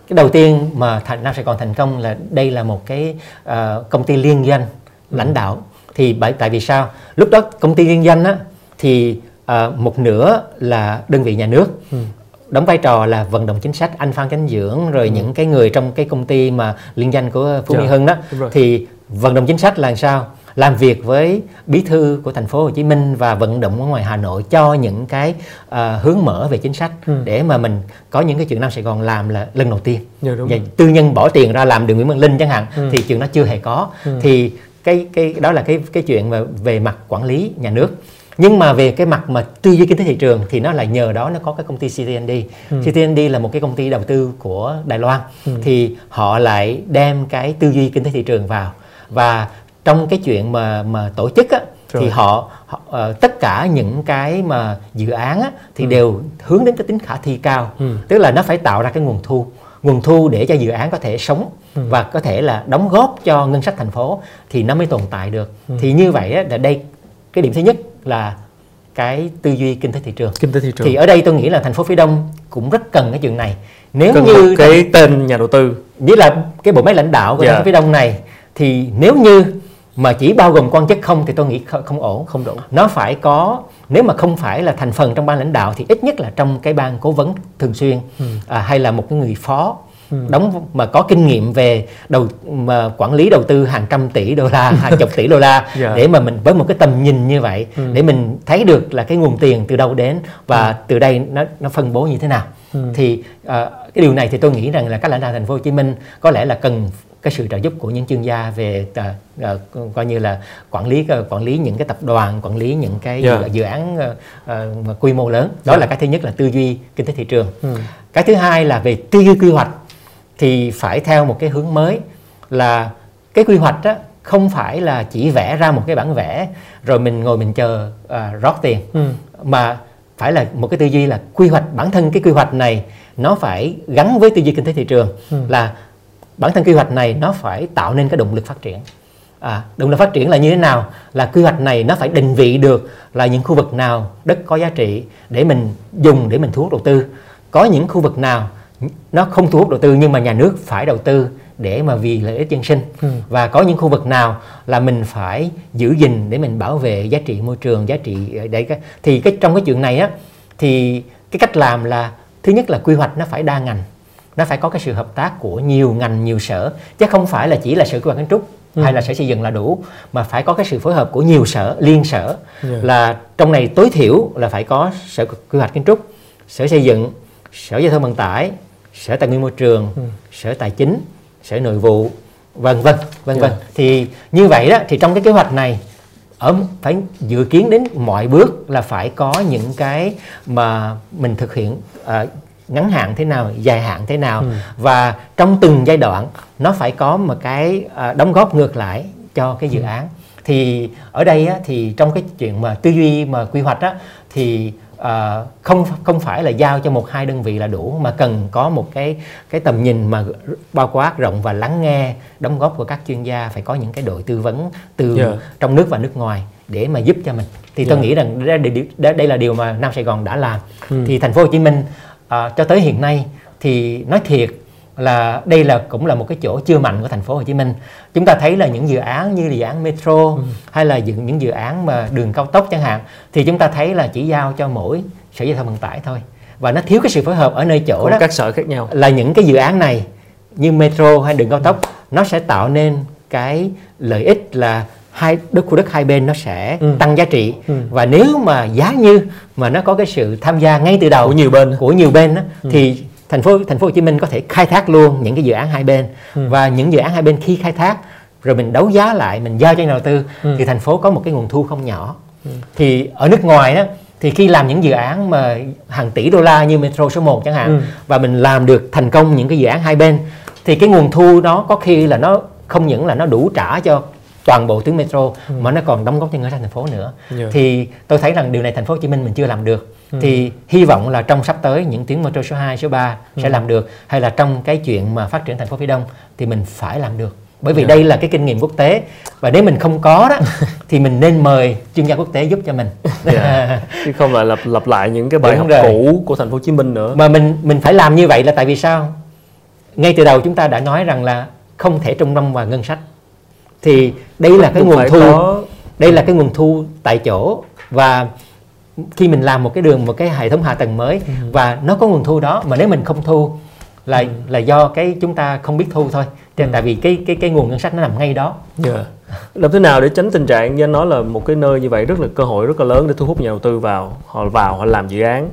Speaker 2: cái đầu tiên mà thành Nam Sài Gòn thành công là đây là một cái uh, công ty liên doanh ừ. lãnh đạo thì bởi tại vì sao lúc đó công ty liên doanh á thì uh, một nửa là đơn vị nhà nước ừ đóng vai trò là vận động chính sách anh Phan Chánh Dưỡng rồi ừ. những cái người trong cái công ty mà liên danh của Phú Mỹ dạ, Hưng đó thì vận động chính sách là sao làm việc với bí thư của thành phố Hồ Chí Minh và vận động ở ngoài Hà Nội cho những cái uh, hướng mở về chính sách ừ. để mà mình có những cái chuyện Nam Sài Gòn làm là lần đầu tiên. Dạ, đúng Và tư nhân bỏ tiền ra làm đường Nguyễn Văn Linh chẳng hạn ừ. thì chuyện đó chưa hề có. Ừ. Thì cái cái đó là cái cái chuyện mà về mặt quản lý nhà nước nhưng mà về cái mặt mà tư duy kinh tế thị trường thì nó là nhờ đó nó có cái công ty CTND ừ. CTND là một cái công ty đầu tư của Đài Loan ừ. thì họ lại đem cái tư duy kinh tế thị trường vào và trong cái chuyện mà mà tổ chức á, thì họ, họ uh, tất cả những cái mà dự án á, thì ừ. đều hướng đến cái tính khả thi cao ừ. tức là nó phải tạo ra cái nguồn thu nguồn thu để cho dự án có thể sống ừ. và có thể là đóng góp cho ngân sách thành phố thì nó mới tồn tại được ừ. thì như vậy á, là đây cái điểm thứ nhất là cái tư duy kinh tế thị trường.
Speaker 1: Kinh tế thị trường.
Speaker 2: Thì ở đây tôi nghĩ là thành phố phía Đông cũng rất cần cái chuyện này.
Speaker 1: Nếu cần như cái tên nhà đầu tư,
Speaker 2: như là cái bộ máy lãnh đạo của yeah. thành phố phía Đông này thì nếu như mà chỉ bao gồm quan chức không thì tôi nghĩ không ổn.
Speaker 1: Không đủ.
Speaker 2: Nó phải có nếu mà không phải là thành phần trong ban lãnh đạo thì ít nhất là trong cái ban cố vấn thường xuyên ừ. à, hay là một cái người phó. Đóng mà có kinh nghiệm về đầu mà quản lý đầu tư hàng trăm tỷ đô la hàng chục tỷ đô la yeah. Dạ. để mà mình với một cái tầm nhìn như vậy ừ. để mình thấy được là cái nguồn tiền từ đâu đến và ừ. từ đây nó nó phân bố như thế nào ừ. thì uh, cái điều này thì tôi nghĩ rằng là các lãnh đạo thành phố Hồ Chí Minh có lẽ là cần cái sự trợ giúp của những chuyên gia về uh, uh, coi như là quản lý uh, quản lý những cái tập đoàn quản lý những cái yeah. Dạ. dự, dự án uh, uh, quy mô lớn đó yeah. Dạ. là cái thứ nhất là tư duy kinh tế thị trường ừ. cái thứ hai là về tư duy quy hoạch thì phải theo một cái hướng mới là cái quy hoạch đó không phải là chỉ vẽ ra một cái bản vẽ rồi mình ngồi mình chờ uh, rót tiền ừ. mà phải là một cái tư duy là quy hoạch bản thân cái quy hoạch này nó phải gắn với tư duy kinh tế thị trường ừ. là bản thân quy hoạch này nó phải tạo nên cái động lực phát triển à, động lực phát triển là như thế nào là quy hoạch này nó phải định vị được là những khu vực nào đất có giá trị để mình dùng để mình thu hút đầu tư có những khu vực nào nó không thu hút đầu tư nhưng mà nhà nước phải đầu tư để mà vì lợi ích dân sinh ừ. và có những khu vực nào là mình phải giữ gìn để mình bảo vệ giá trị môi trường giá trị để cái thì cái trong cái chuyện này á thì cái cách làm là thứ nhất là quy hoạch nó phải đa ngành nó phải có cái sự hợp tác của nhiều ngành nhiều sở chứ không phải là chỉ là sở quy hoạch kiến trúc ừ. hay là sở xây dựng là đủ mà phải có cái sự phối hợp của nhiều sở liên sở yeah. Là trong này tối thiểu là phải có sở quy hoạch kiến trúc sở xây dựng sở giao thông vận tải sở tài nguyên môi trường ừ. sở tài chính sở nội vụ vân vân vân vân dạ. thì như vậy đó thì trong cái kế hoạch này ở phải dự kiến đến mọi bước là phải có những cái mà mình thực hiện uh, ngắn hạn thế nào dài hạn thế nào ừ. và trong từng giai đoạn nó phải có một cái uh, đóng góp ngược lại cho cái dự ừ. án thì ở đây á, thì trong cái chuyện mà tư duy mà quy hoạch á, thì à, không không phải là giao cho một hai đơn vị là đủ mà cần có một cái cái tầm nhìn mà bao quát rộng và lắng nghe đóng góp của các chuyên gia phải có những cái đội tư vấn từ yeah. Trong nước và nước ngoài để mà giúp cho mình thì yeah. tôi nghĩ rằng đây, đây là điều mà Nam Sài Gòn đã làm ừ. thì thành phố Hồ Chí Minh à, cho tới hiện nay thì nói thiệt là đây là cũng là một cái chỗ chưa mạnh của thành phố Hồ Chí Minh. Chúng ta thấy là những dự án như dự án metro ừ. hay là những những dự án mà đường cao tốc chẳng hạn thì chúng ta thấy là chỉ giao cho mỗi sở giao thông vận tải thôi và nó thiếu cái sự phối hợp ở nơi chỗ đó
Speaker 1: các sở khác nhau
Speaker 2: là những cái dự án này như metro hay đường cao tốc nó sẽ tạo nên cái lợi ích là hai đất khu đất hai bên nó sẽ ừ. tăng giá trị ừ. và nếu mà giá như mà nó có cái sự tham gia ngay từ đầu
Speaker 1: của nhiều bên
Speaker 2: của nhiều bên đó, ừ. thì thành phố thành phố Hồ Chí Minh có thể khai thác luôn những cái dự án hai bên ừ. và những dự án hai bên khi khai thác rồi mình đấu giá lại mình giao cho nhà đầu tư ừ. thì thành phố có một cái nguồn thu không nhỏ ừ. thì ở nước ngoài đó thì khi làm những dự án mà hàng tỷ đô la như Metro số 1 chẳng hạn ừ. và mình làm được thành công những cái dự án hai bên thì cái nguồn thu đó có khi là nó không những là nó đủ trả cho toàn bộ tuyến metro ừ. mà nó còn đóng góp cho ngân sách thành phố nữa yeah. Dạ. thì tôi thấy rằng điều này thành phố Hồ Chí Minh mình chưa làm được ừ. thì hy vọng là trong sắp tới những tuyến metro số 2, số 3 ừ. sẽ làm được hay là trong cái chuyện mà phát triển thành phố phía Đông thì mình phải làm được bởi vì yeah. đây là cái kinh nghiệm quốc tế và nếu mình không có đó thì mình nên mời chuyên gia quốc tế giúp cho mình
Speaker 1: yeah. chứ không lại lặp lặp lại những cái bài Đúng học rồi. cũ của thành phố Hồ Chí Minh nữa
Speaker 2: mà mình mình phải làm như vậy là tại vì sao ngay từ đầu chúng ta đã nói rằng là không thể trung tâm vào ngân sách thì đây là cái nguồn thu có... đây là cái nguồn thu tại chỗ và khi mình làm một cái đường một cái hệ thống hạ tầng mới ừ. và nó có nguồn thu đó mà nếu mình không thu là ừ. là do cái chúng ta không biết thu thôi ừ. tại vì cái cái cái nguồn ngân sách nó nằm ngay đó
Speaker 1: yeah. Dạ. làm thế nào để tránh tình trạng như anh nói là một cái nơi như vậy rất là cơ hội rất là lớn để thu hút nhà đầu tư vào họ vào họ làm dự án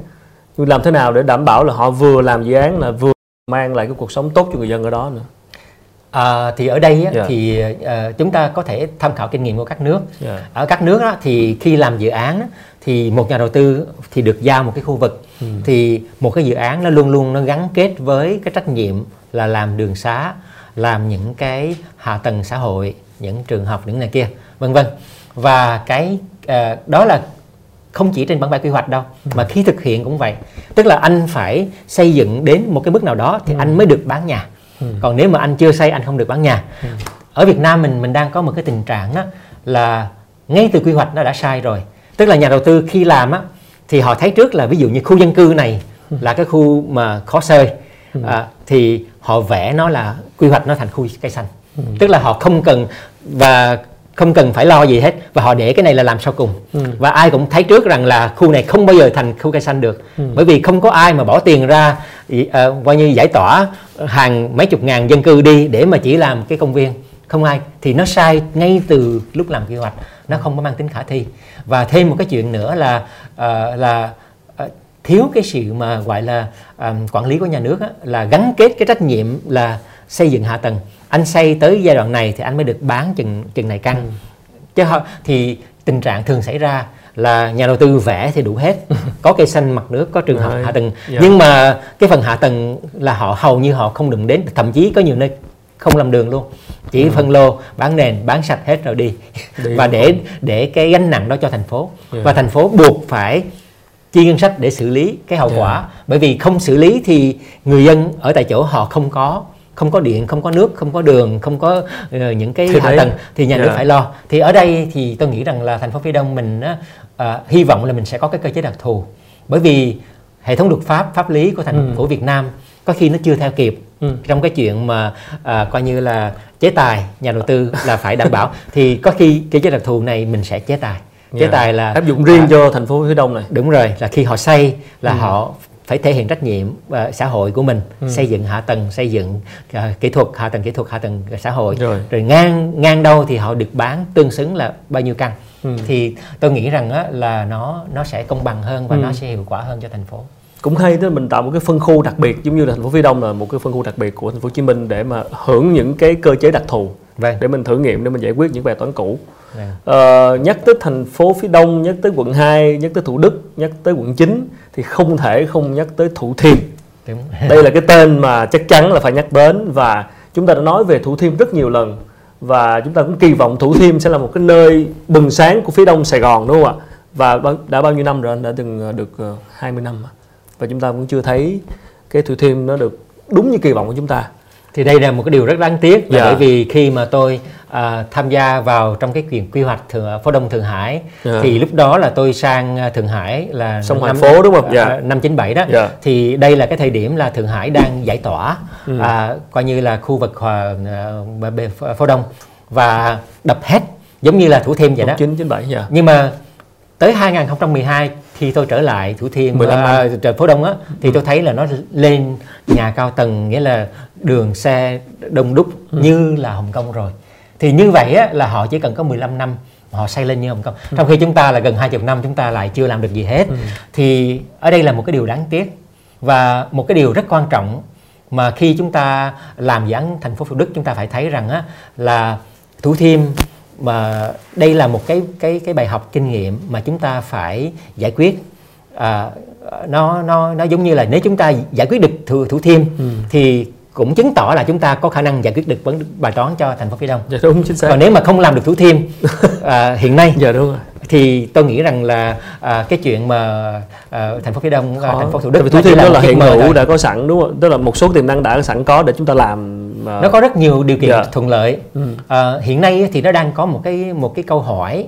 Speaker 1: nhưng làm thế nào để đảm bảo là họ vừa làm dự án là vừa mang lại cái cuộc sống tốt cho người dân ở đó nữa
Speaker 2: À, thì ở đây á, yeah. Dạ. thì uh, chúng ta có thể tham khảo kinh nghiệm của các nước. Yeah. Dạ. Ở các nước á, thì khi làm dự án á, thì một nhà đầu tư thì được giao một cái khu vực ừ. thì một cái dự án nó luôn luôn nó gắn kết với cái trách nhiệm là làm đường xá, làm những cái hạ tầng xã hội, những trường học những này kia, vân vân. Và cái uh, đó là không chỉ trên bản vẽ quy hoạch đâu ừ. mà khi thực hiện cũng vậy tức là anh phải xây dựng đến một cái mức nào đó thì ừ. anh mới được bán nhà ừ. Còn nếu mà anh chưa xây anh không được bán nhà ừ. ở Việt Nam mình mình đang có một cái tình trạng đó là ngay từ quy hoạch nó đã sai rồi tức là nhà đầu tư khi làm á thì họ thấy trước là ví dụ như khu dân cư này ừ. là cái khu mà khó sơi ừ. à, thì họ vẽ nó là quy hoạch nó thành khu cây xanh ừ. tức là họ không cần và không cần phải lo gì hết và họ để cái này là làm sau cùng ừ. và ai cũng thấy trước rằng là khu này không bao giờ thành khu cây xanh được ừ. bởi vì không có ai mà bỏ tiền ra uh, coi như giải tỏa hàng mấy chục ngàn dân cư đi để mà chỉ làm cái công viên. Không ai. Thì nó sai ngay từ lúc làm quy hoạch. Nó không có mang tính khả thi. Và thêm một cái chuyện nữa là uh, là uh, thiếu cái sự mà gọi là um, quản lý của nhà nước á, là gắn kết cái trách nhiệm là xây dựng hạ tầng. Anh xây tới giai đoạn này thì anh mới được bán chừng chừng này căn. Ừ. chứ thì tình trạng thường xảy ra là nhà đầu tư vẽ thì đủ hết có cây xanh mặt nước có trường học hạ tầng yeah. Dạ. nhưng mà cái phần hạ tầng là họ hầu như họ không đụng đến thậm chí có nhiều nơi không làm đường luôn chỉ ừ. phân lô bán nền bán sạch hết rồi đi, đi và để để cái gánh nặng đó cho thành phố yeah. Dạ. và thành phố buộc phải chi ngân sách để xử lý cái hậu yeah. Dạ. quả bởi vì không xử lý thì người dân ở tại chỗ họ không có không có điện không có nước không có đường không có uh, những cái thì hạ tầng thì nhà yeah. nước phải lo thì ở đây thì tôi nghĩ rằng là thành phố phía đông mình uh, hy vọng là mình sẽ có cái cơ chế đặc thù bởi vì hệ thống luật pháp pháp lý của thành ừ. của Việt Nam có khi nó chưa theo kịp ừ. trong cái chuyện mà à, coi như là chế tài nhà đầu tư là phải đảm bảo thì có khi cái chế đặc thù này mình sẽ chế tài chế yeah. tài là
Speaker 1: áp dụng riêng à, cho thành phố phía đông này
Speaker 2: đúng rồi là khi họ xây là ừ. họ phải thể hiện trách nhiệm uh, xã hội của mình ừ. xây dựng hạ tầng xây dựng uh, kỹ thuật hạ tầng kỹ thuật hạ tầng xã hội rồi, rồi ngang ngang đâu thì họ được bán tương xứng là bao nhiêu căn ừ. thì tôi nghĩ rằng á, là nó nó sẽ công bằng hơn và ừ. nó sẽ hiệu quả hơn cho thành phố
Speaker 1: cũng hay đó mình tạo một cái phân khu đặc biệt giống như là thành phố phía đông là một cái phân khu đặc biệt của thành phố hồ chí minh để mà hưởng những cái cơ chế đặc thù vâng. để mình thử nghiệm để mình giải quyết những bài toán cũ Uh, nhắc tới thành phố phía đông, nhắc tới quận 2, nhắc tới Thủ Đức, nhắc tới quận 9 thì không thể không nhắc tới Thủ Thiêm. Đúng. Đây là cái tên mà chắc chắn là phải nhắc đến và chúng ta đã nói về Thủ Thiêm rất nhiều lần và chúng ta cũng kỳ vọng Thủ Thiêm sẽ là một cái nơi bừng sáng của phía đông Sài Gòn, đúng không ạ? Và đã bao nhiêu năm rồi anh? Đã từng ờ, được ờ, 20 năm và chúng ta cũng chưa thấy cái Thủ Thiêm nó được đúng như kỳ vọng của chúng ta
Speaker 2: thì đây là một cái điều rất đáng tiếc là dạ. bởi vì khi mà tôi à, tham gia vào trong cái quyền quy hoạch thường phố đông thượng hải dạ. thì lúc đó là tôi sang à, thượng hải là
Speaker 1: sông thành phố đúng không
Speaker 2: dạ. năm chín bảy đó dạ. thì đây là cái thời điểm là thượng hải đang giải tỏa ừ. à, coi như là khu vực hòa, à, phố đông và đập hết giống như là thủ thiêm vậy đó
Speaker 1: 997 dạ.
Speaker 2: nhưng mà tới 2012 khi tôi trở lại thủ thiêm à, phố đông á thì tôi thấy là nó lên nhà cao tầng nghĩa là đường xe đông đúc ừ. như là hồng kông rồi thì như vậy á là họ chỉ cần có 15 năm họ xây lên như hồng kông ừ. trong khi chúng ta là gần 20 năm chúng ta lại chưa làm được gì hết ừ. thì ở đây là một cái điều đáng tiếc và một cái điều rất quan trọng mà khi chúng ta làm dự án thành phố Thủ Đức chúng ta phải thấy rằng á là Thủ Thiêm mà đây là một cái cái cái bài học kinh nghiệm mà chúng ta phải giải quyết. À, nó nó nó giống như là nếu chúng ta giải quyết được thủ, thủ thiêm ừ. thì cũng chứng tỏ là chúng ta có khả năng giải quyết được vấn bài toán cho thành phố phía đông.
Speaker 1: Dạ đúng chính xác.
Speaker 2: Còn nếu mà không làm được thủ thiêm à, hiện nay
Speaker 1: dạ đúng rồi.
Speaker 2: thì tôi nghĩ rằng là à, cái chuyện mà à, thành phố phía đông à, thành phố thủ đức
Speaker 1: thủ thiêm đó là hiện hữu đã có sẵn đúng không? Tức là một số tiềm năng đã sẵn có để chúng ta làm
Speaker 2: mà... nó có rất nhiều điều kiện yeah. Dạ. thuận lợi ừ. à, hiện nay thì nó đang có một cái một cái câu hỏi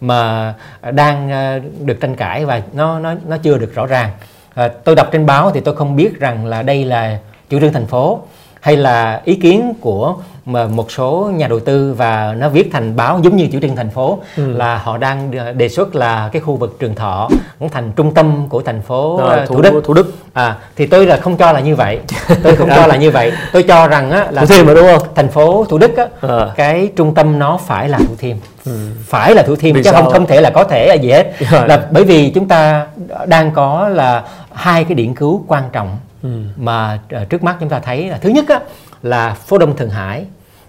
Speaker 2: mà đang ờ, được tranh cãi và nó nó nó chưa được rõ ràng à, tôi đọc trên báo thì tôi không biết rằng là đây là chủ trương thành phố hay là ý kiến của mà một số nhà đầu tư và nó viết thành báo giống như chủ trương thành phố ừ. là họ đang đề xuất là cái khu vực Trường Thọ cũng thành trung tâm của thành phố à, Thủ, Thủ Đức.
Speaker 1: Thủ Đức.
Speaker 2: À thì tôi là không cho là như vậy. Tôi không cho là như vậy. Tôi cho rằng á
Speaker 1: là Thủ Thiêm mà đúng không?
Speaker 2: Thành phố Thủ Đức á à. cái trung tâm nó phải là Thủ Thiêm. Ừ. Phải là Thủ Thiêm vì chứ sao? không không thể là có thể là gì hết. Rồi. Là bởi vì chúng ta đang có là hai cái điện cứu quan trọng ừ. mà uh, trước mắt chúng ta thấy là thứ nhất á là phố Đông Thượng Hải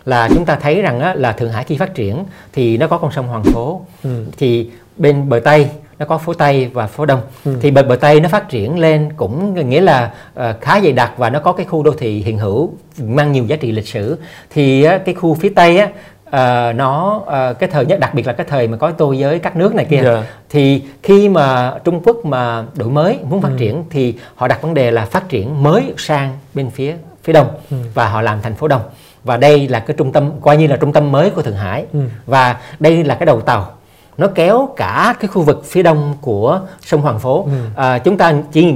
Speaker 2: là chúng ta thấy rằng á, là Thượng Hải khi phát triển thì nó có con sông Hoàng Phố ừ. thì bên bờ Tây nó có phố Tây và phố Đông ừ. thì bờ bờ Tây nó phát triển lên cũng nghĩa là uh, khá dày đặc và nó có cái khu đô thị hiện hữu mang nhiều giá trị lịch sử thì uh, cái khu phía Tây á uh, nó uh, cái thời nhất đặc biệt là cái thời mà có tô giới các nước này kia yeah. Dạ. thì khi mà Trung Quốc mà đổi mới muốn phát ừ. triển thì họ đặt vấn đề là phát triển mới sang bên phía phía đông ừ. và họ làm thành phố đông và đây là cái trung tâm coi như là trung tâm mới của Thượng Hải ừ. và đây là cái đầu tàu nó kéo cả cái khu vực phía đông của sông Hoàng Phố. Ừ. À, chúng ta chỉ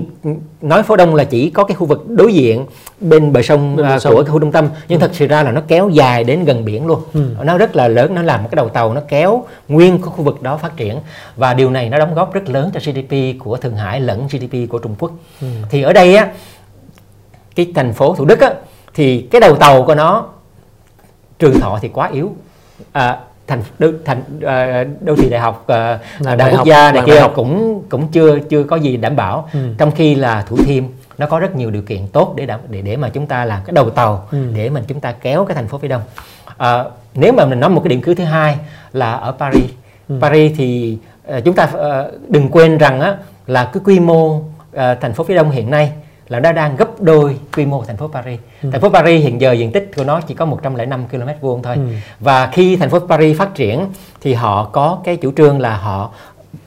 Speaker 2: nói phố đông là chỉ có cái khu vực đối diện bên bờ sông, bên bờ à, sông. của cái khu trung tâm, nhưng ừ. thật sự ra là nó kéo dài đến gần biển luôn. Ừ. Nó rất là lớn, nó làm một cái đầu tàu nó kéo nguyên cái khu vực đó phát triển và điều này nó đóng góp rất lớn cho GDP của Thượng Hải lẫn GDP của Trung Quốc. Ừ. Thì ở đây á cái thành phố Thủ Đức á thì cái đầu tàu của nó trường thọ thì quá yếu à, thành đô, thành uh, đô thị đại học uh, đại, đại quốc gia này kia học cũng cũng chưa chưa có gì đảm bảo ừ. trong khi là thủ thiêm nó có rất nhiều điều kiện tốt để đảm, để để mà chúng ta làm cái đầu tàu ừ. để mà chúng ta kéo cái thành phố phía đông à, nếu mà mình nói một cái điểm cứ thứ hai là ở Paris ừ. Paris thì chúng ta đừng quên rằng á là cái quy mô thành phố phía đông hiện nay là nó đang gấp đôi quy mô thành phố Paris. Ừ. Thành phố Paris hiện giờ diện tích của nó chỉ có 105 km vuông thôi. Ừ. Và khi thành phố Paris phát triển thì họ có cái chủ trương là họ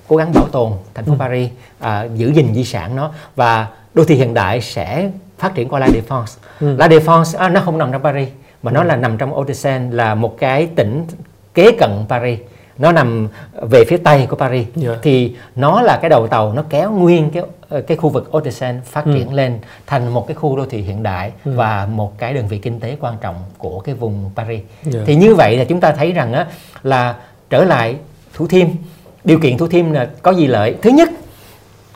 Speaker 2: cố gắng bảo tồn thành phố ừ. Paris, à, giữ gìn di sản nó và đô thị hiện đại sẽ phát triển qua La Défense. Ừ. La Défense à, nó không nằm trong Paris mà ừ. nó là nằm trong Hauts-de-Seine là một cái tỉnh kế cận Paris nó nằm về phía tây của Paris yeah. Dạ. thì nó là cái đầu tàu nó kéo nguyên cái ờ, cái khu vực Hauts-de-Seine phát ừ. triển lên thành một cái khu đô thị hiện đại ừ. và một cái đơn vị kinh tế quan trọng của cái vùng Paris. Yeah. Dạ. Thì như vậy là chúng ta thấy rằng á là trở lại Thủ Thiêm điều kiện Thủ Thiêm là có gì lợi? Thứ nhất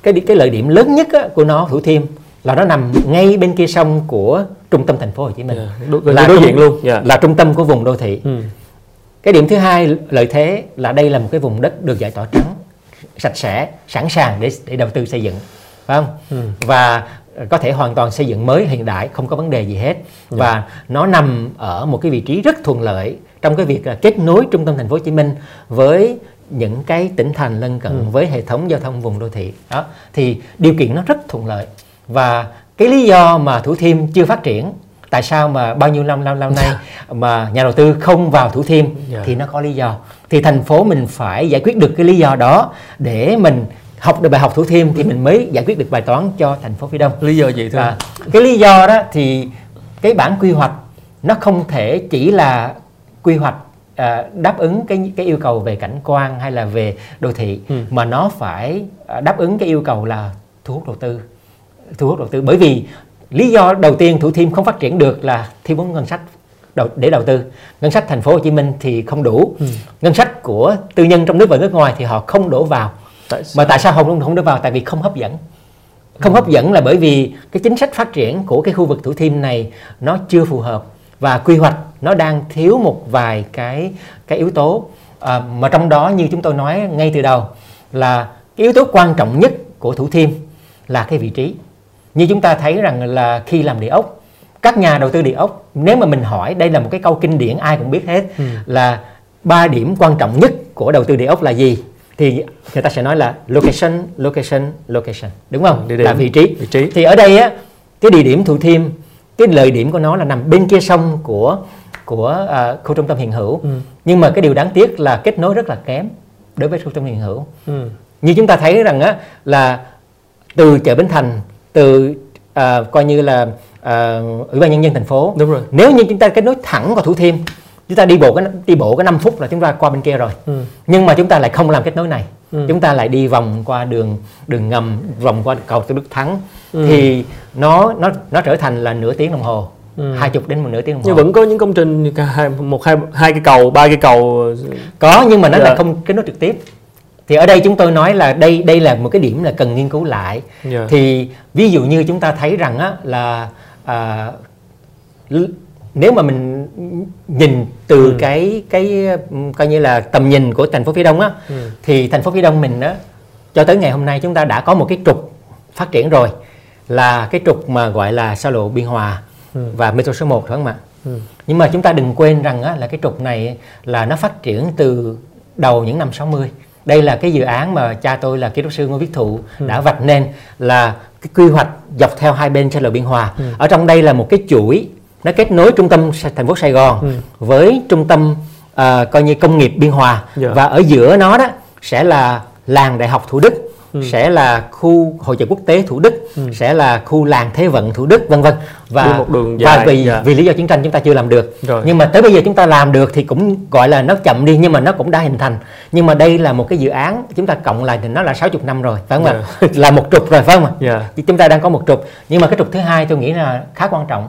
Speaker 2: cái cái lợi điểm lớn nhất á, của nó Thủ Thiêm là nó nằm ngay bên kia sông của trung tâm thành phố Hồ Chí Minh. Yeah. Dạ.
Speaker 1: Đối, là đối diện luôn.
Speaker 2: Yeah. Là trung tâm của vùng đô thị. Ừ cái điểm thứ hai lợi thế là đây là một cái vùng đất được giải tỏa trắng sạch sẽ sẵn sàng để để đầu tư xây dựng phải không ừ. và có thể hoàn toàn xây dựng mới hiện đại không có vấn đề gì hết ừ. và nó nằm ở một cái vị trí rất thuận lợi trong cái việc là kết nối trung tâm thành phố Hồ Chí Minh với những cái tỉnh thành lân cận ừ. với hệ thống giao thông vùng đô thị đó thì điều kiện nó rất thuận lợi và cái lý do mà Thủ Thiêm chưa phát triển tại sao mà bao nhiêu năm lâu lâu nay mà nhà đầu tư không vào Thủ Thiêm yeah. Dạ. thì nó có lý do thì thành phố mình phải giải quyết được cái lý do đó để mình học được bài học Thủ Thiêm thì mình mới giải quyết được bài toán cho thành phố phía Đông
Speaker 1: lý do gì thưa à,
Speaker 2: cái lý do đó thì cái bản quy hoạch nó không thể chỉ là quy hoạch à, đáp ứng cái cái yêu cầu về cảnh quan hay là về đô thị ừ. mà nó phải à, đáp ứng cái yêu cầu là thu hút đầu tư thu hút đầu tư bởi vì lý do đầu tiên thủ thiêm không phát triển được là thiếu vốn ngân sách đầu, để đầu tư. Ngân sách thành phố hồ chí minh thì không đủ. Ừ. ngân sách của tư nhân trong nước và nước ngoài thì họ không đổ vào. Tại mà tại sao không không đổ vào? Tại vì không hấp dẫn. Không ừ. hấp dẫn là bởi vì cái chính sách phát triển của cái khu vực thủ thiêm này nó chưa phù hợp và quy hoạch nó đang thiếu một vài cái cái yếu tố. À, mà trong đó như chúng tôi nói ngay từ đầu là cái yếu tố quan trọng nhất của thủ thiêm là cái vị trí như chúng ta thấy rằng là khi làm địa ốc các nhà đầu tư địa ốc nếu mà mình hỏi đây là một cái câu kinh điển ai cũng biết hết ừ. là ba điểm quan trọng nhất của đầu tư địa ốc là gì? Thì người ta sẽ nói là location location location. Đúng không? Địa điểm, là vị trí. vị trí. Thì ở đây á cái địa điểm thủ thiêm cái lợi điểm của nó là nằm bên kia sông của của uh, khu trung tâm hiện hữu. Ừ. nhưng mà cái điều đáng tiếc là kết nối rất là kém đối với khu trung tâm hiện hữu. Ừ. như chúng ta thấy rằng á là từ chợ bến thành từ à, coi như là uh, ủy ban nhân dân thành phố
Speaker 1: Đúng rồi.
Speaker 2: nếu như chúng ta kết nối thẳng vào thủ thiêm chúng ta đi bộ cái đi bộ cái 5 phút là chúng ta qua bên kia rồi
Speaker 1: Ừ.
Speaker 2: nhưng mà chúng ta lại không làm kết nối này
Speaker 1: Ừ.
Speaker 2: chúng ta lại đi vòng qua đường đường ngầm vòng qua cầu Tôn Đức Thắng
Speaker 1: Ừ.
Speaker 2: thì nó nó nó trở thành là nửa tiếng đồng hồ hai chục đến một nửa tiếng đồng hồ
Speaker 1: nhưng vẫn có những công trình một hai hai cái cầu ba cái cầu
Speaker 2: có nhưng mà nó
Speaker 1: Dạ.
Speaker 2: lại không kết nối trực tiếp thì ở đây chúng tôi nói là đây đây là một cái điểm là cần nghiên cứu lại
Speaker 1: Dạ.
Speaker 2: thì ví dụ như chúng ta thấy rằng á là à, nếu mà mình nhìn từ
Speaker 1: Ừ.
Speaker 2: cái cái coi như là tầm nhìn của thành phố phía đông á
Speaker 1: Ừ.
Speaker 2: thì thành phố phía đông mình á cho tới ngày hôm nay chúng ta đã có một cái trục phát triển rồi là cái trục mà gọi là xa lộ biên hòa
Speaker 1: Ừ.
Speaker 2: và metro số 1 phải không ạ
Speaker 1: Ừ.
Speaker 2: nhưng mà chúng ta đừng quên rằng á, là cái trục này là nó phát triển từ đầu những năm 60 đây là cái dự án mà cha tôi là kỹ thuật sư Ngô Viết Thụ đã vạch nên là cái quy hoạch dọc theo hai bên xa lộ biên hòa. Ở trong đây là một cái chuỗi nó kết nối trung tâm thành phố Sài Gòn
Speaker 1: Ừ.
Speaker 2: với trung tâm à, coi như công nghiệp biên hòa.
Speaker 1: Dạ.
Speaker 2: và ở giữa nó đó sẽ là làng đại học Thủ Đức sẽ là khu hội chợ quốc tế Thủ Đức sẽ là khu làng Thế vận Thủ Đức vân vân. Và
Speaker 1: Đi một đường
Speaker 2: và
Speaker 1: dài,
Speaker 2: vì
Speaker 1: dạ.
Speaker 2: vì lý do chiến tranh chúng ta chưa làm được.
Speaker 1: Rồi.
Speaker 2: nhưng mà tới bây giờ chúng ta làm được thì cũng gọi là nó chậm đi nhưng mà nó cũng đã hình thành. Nhưng mà đây là một cái dự án chúng ta cộng lại thì nó là 60 năm rồi phải không ạ? Là một trục rồi phải không ạ?
Speaker 1: Dạ.
Speaker 2: Thì chúng ta đang có một trục. Nhưng mà cái trục thứ hai tôi nghĩ là khá quan trọng.